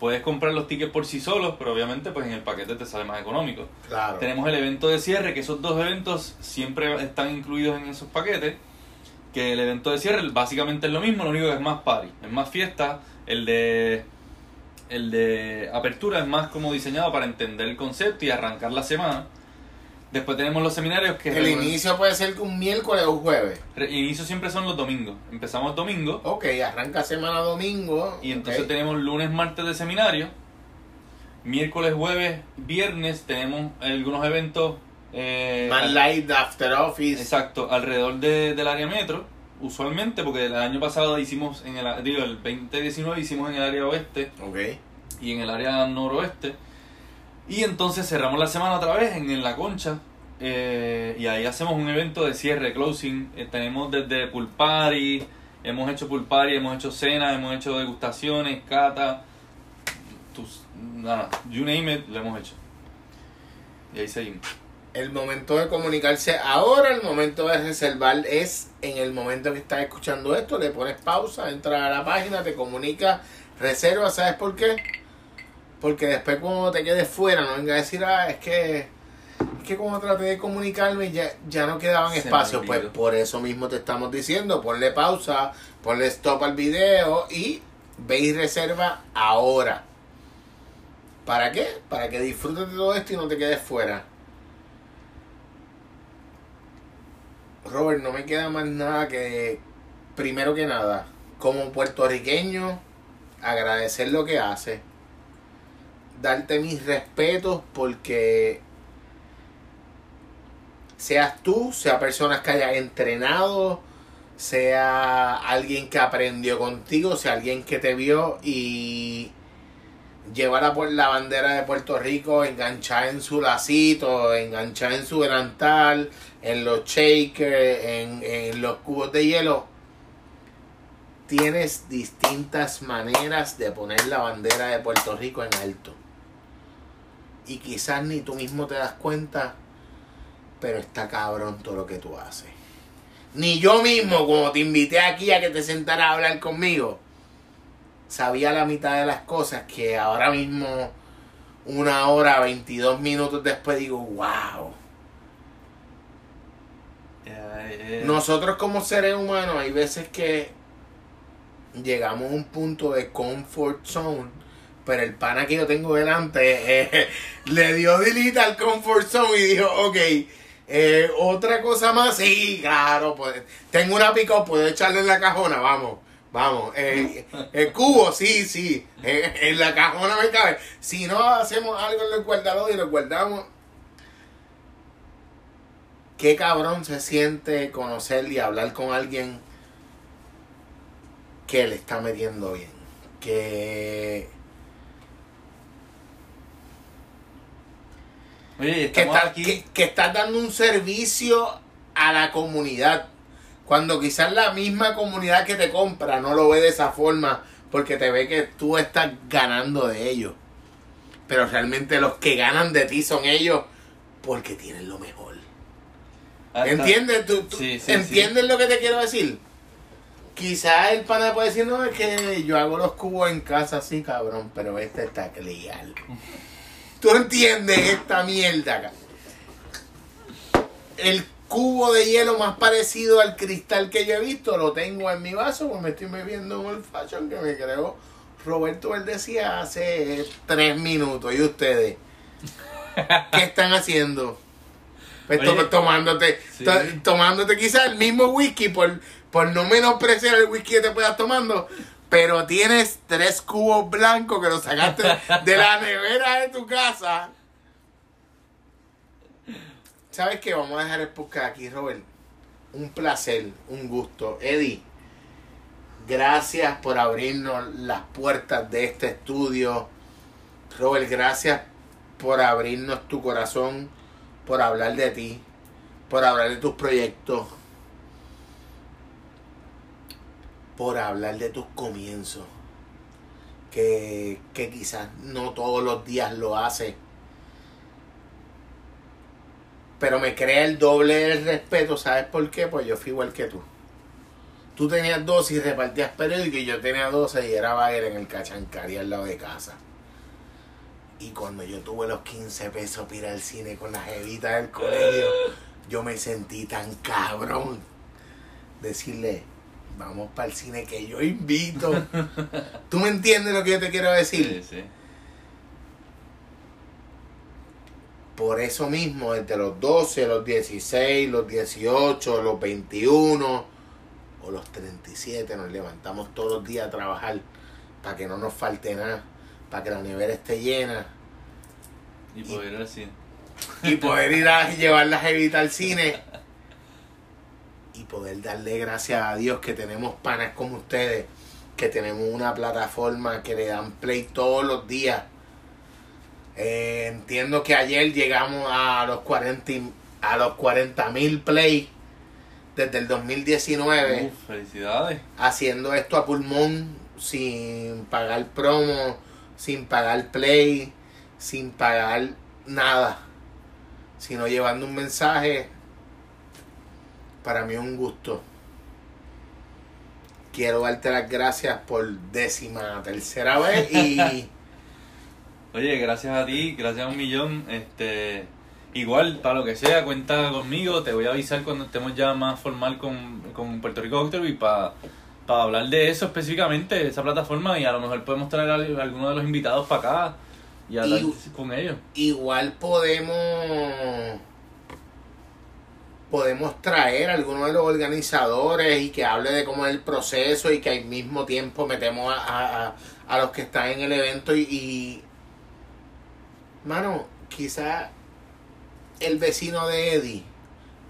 Puedes comprar los tickets por sí solos, pero obviamente pues en el paquete te sale más económico. Claro. Tenemos el evento de cierre, que esos dos eventos siempre están incluidos en esos paquetes. Que el evento de cierre básicamente es lo mismo, lo único que es más party, es más fiesta. El de el de apertura es más como diseñado para entender el concepto y arrancar la semana. Después tenemos los seminarios que El inicio puede ser un miércoles o un jueves. Re- inicio siempre son los domingos. Empezamos domingo Ok, arranca semana domingo. y entonces tenemos lunes, martes de seminario. Miércoles, jueves, viernes tenemos algunos eventos. eh, Man Light, After Office. Exacto, alrededor de- del área metro, usualmente, porque el año pasado hicimos en el, digo, el 2019 hicimos en el área oeste y en el área noroeste. Y entonces cerramos la semana otra vez en, en La Concha. eh, y ahí hacemos un evento de cierre, closing. Eh, tenemos desde pool party, hemos hecho pool party, hemos hecho cenas, hemos hecho degustaciones, cata, tus, nada, you name it, lo hemos hecho. Y ahí seguimos. El momento de comunicarse ahora, el momento de reservar es en el momento que estás escuchando esto, le pones pausa, entras a la página, te comunicas, reserva, ¿sabes por qué? Porque después cuando te quedes fuera, no venga a decir, ah, es que, es que como traté de comunicarme ya, ya no quedaban espacios. Pues por eso mismo te estamos diciendo, ponle pausa, ponle stop al video y ve y reserva ahora. ¿Para qué? Para que disfrutes de todo esto y no te quedes fuera. Robert, no me queda más nada que, primero que nada, como puertorriqueño, agradecer lo que hace. Darte mis respetos porque seas tú, sea personas que hayas entrenado, sea alguien que aprendió contigo, sea alguien que te vio y llevara por la bandera de Puerto Rico enganchada en su lacito, enganchada en su delantal, en los shakers, en, en los cubos de hielo. Tienes distintas maneras de poner la bandera de Puerto Rico en alto. Y quizás ni tú mismo te das cuenta, pero está cabrón todo lo que tú haces. Ni yo mismo, como te invité aquí a que te sentaras a hablar conmigo, sabía la mitad de las cosas que ahora mismo una hora, 22 minutos después digo, wow. Eh, Nosotros como seres humanos hay veces que llegamos a un punto de comfort zone, pero el pana que yo tengo delante eh, le dio delete al comfort zone y dijo, ok, eh, otra cosa más, sí, claro, pues, tengo una pico, puedo echarle en la cajona, vamos. Vamos, eh, el cubo, sí, sí, en la cajona me cabe. Si no hacemos algo en el guardador y lo guardamos, qué cabrón se siente conocer y hablar con alguien que le está metiendo bien. Que, Oye, que, está, aquí. que, que estás dando un servicio a la comunidad. Cuando quizás la misma comunidad que te compra no lo ve de esa forma porque te ve que tú estás ganando de ellos. Pero realmente los que ganan de ti son ellos porque tienen lo mejor. ¿Entiendes? ¿Tú, tú- Sí, sí, ¿Entiendes lo que te quiero decir? Quizás el pana puede decir, no, es que yo hago los cubos en casa así, cabrón, pero este está clear. ¿Tú entiendes esta mierda acá? El cubo de hielo más parecido al cristal que yo he visto lo tengo en mi vaso, pues me estoy bebiendo un old fashion que me creó Roberto decía hace tres minutos. ¿Y ustedes? ¿Qué están haciendo? Pues Oye, tomándote, sí. to- tomándote quizás el mismo whisky por, por no menospreciar el whisky que te puedas tomando, pero tienes tres cubos blancos que los sacaste de la nevera de tu casa. ¿Sabes qué? Vamos a dejar el podcast aquí, Robert. Un placer, un gusto. Eddie, gracias por abrirnos las puertas de este estudio. Robert, gracias por abrirnos tu corazón, por hablar de ti, por hablar de tus proyectos, por hablar de tus comienzos, que, que quizás no todos los días lo hace, pero me crea el doble del respeto, ¿sabes por qué? Pues yo fui igual que tú. Tú tenías 12 y repartías periódicos y yo tenía 12 y era baile en el cachancari al lado de casa. Y cuando yo tuve los 15 pesos para ir al cine con las evitas del colegio, yo me sentí tan cabrón. Decirle, vamos para el cine que yo invito. ¿Tú me entiendes lo que yo te quiero decir? Sí, sí. Por eso mismo, desde los 12, los 16, los 18, los 21 o los 37, nos levantamos todos los días a trabajar para que no nos falte nada, para que la nevera esté llena Y poder ir al cine. y poder ir a llevar las evitas al cine y poder darle gracias a Dios que tenemos panas como ustedes, que tenemos una plataforma que le dan play todos los días. Eh, entiendo que ayer llegamos a los 40 y- a los 40 mil play desde el 2019 Uf, felicidades. haciendo esto a pulmón sin pagar promo, sin pagar play, sin pagar nada, sino llevando un mensaje. Para mí es un gusto. Quiero darte las gracias por décima tercera vez y Oye, gracias a ti, gracias a un millón. Este, igual, para lo que sea, cuenta conmigo. Te voy a avisar cuando estemos ya más formal con, con Puerto Rico Doctor y para hablar de eso específicamente, esa plataforma. Y a lo mejor podemos traer a alguno de los invitados para acá y hablar Y- con ellos. igual podemos podemos traer a alguno de los organizadores y que hable de cómo es el proceso y que al mismo tiempo metemos a, a- a- los que están en el evento y, y mano quizá el vecino de Eddie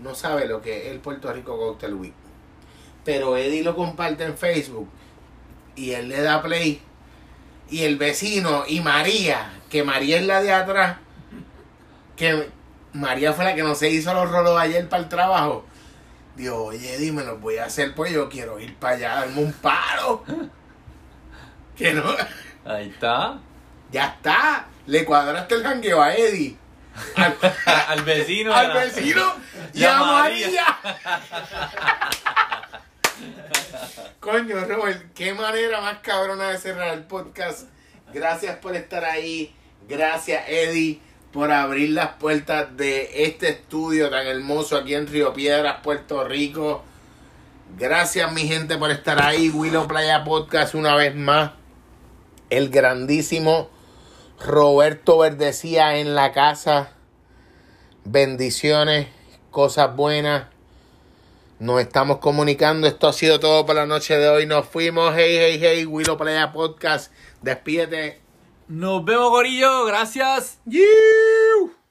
no sabe lo que es el Puerto Rico Cocktail Week pero Eddie lo comparte en Facebook y él le da play y el vecino y María, que María es la de atrás, que María fue la que no se hizo los rolos ayer para el trabajo. Dijo, oye, dime, los voy a hacer, pues yo quiero ir para allá, darme un paro. Que no, Ahí está. ya está. Le cuadraste el jangueo a Eddie, al, al vecino. al vecino y a María. María. Coño, Robert, qué manera más cabrona de cerrar el podcast. Gracias por estar ahí. Gracias, Eddie, por abrir las puertas de este estudio tan hermoso aquí en Río Piedras, Puerto Rico. Gracias, mi gente, por estar ahí. Willow Playa Podcast una vez más. El grandísimo Roberto Verdecía en la casa. Bendiciones, cosas buenas. Nos estamos comunicando. Esto ha sido todo por la noche de hoy. Nos fuimos. Hey, hey, hey. Willow Playa Podcast. Despídete. Nos vemos, Gorillo. Gracias. You.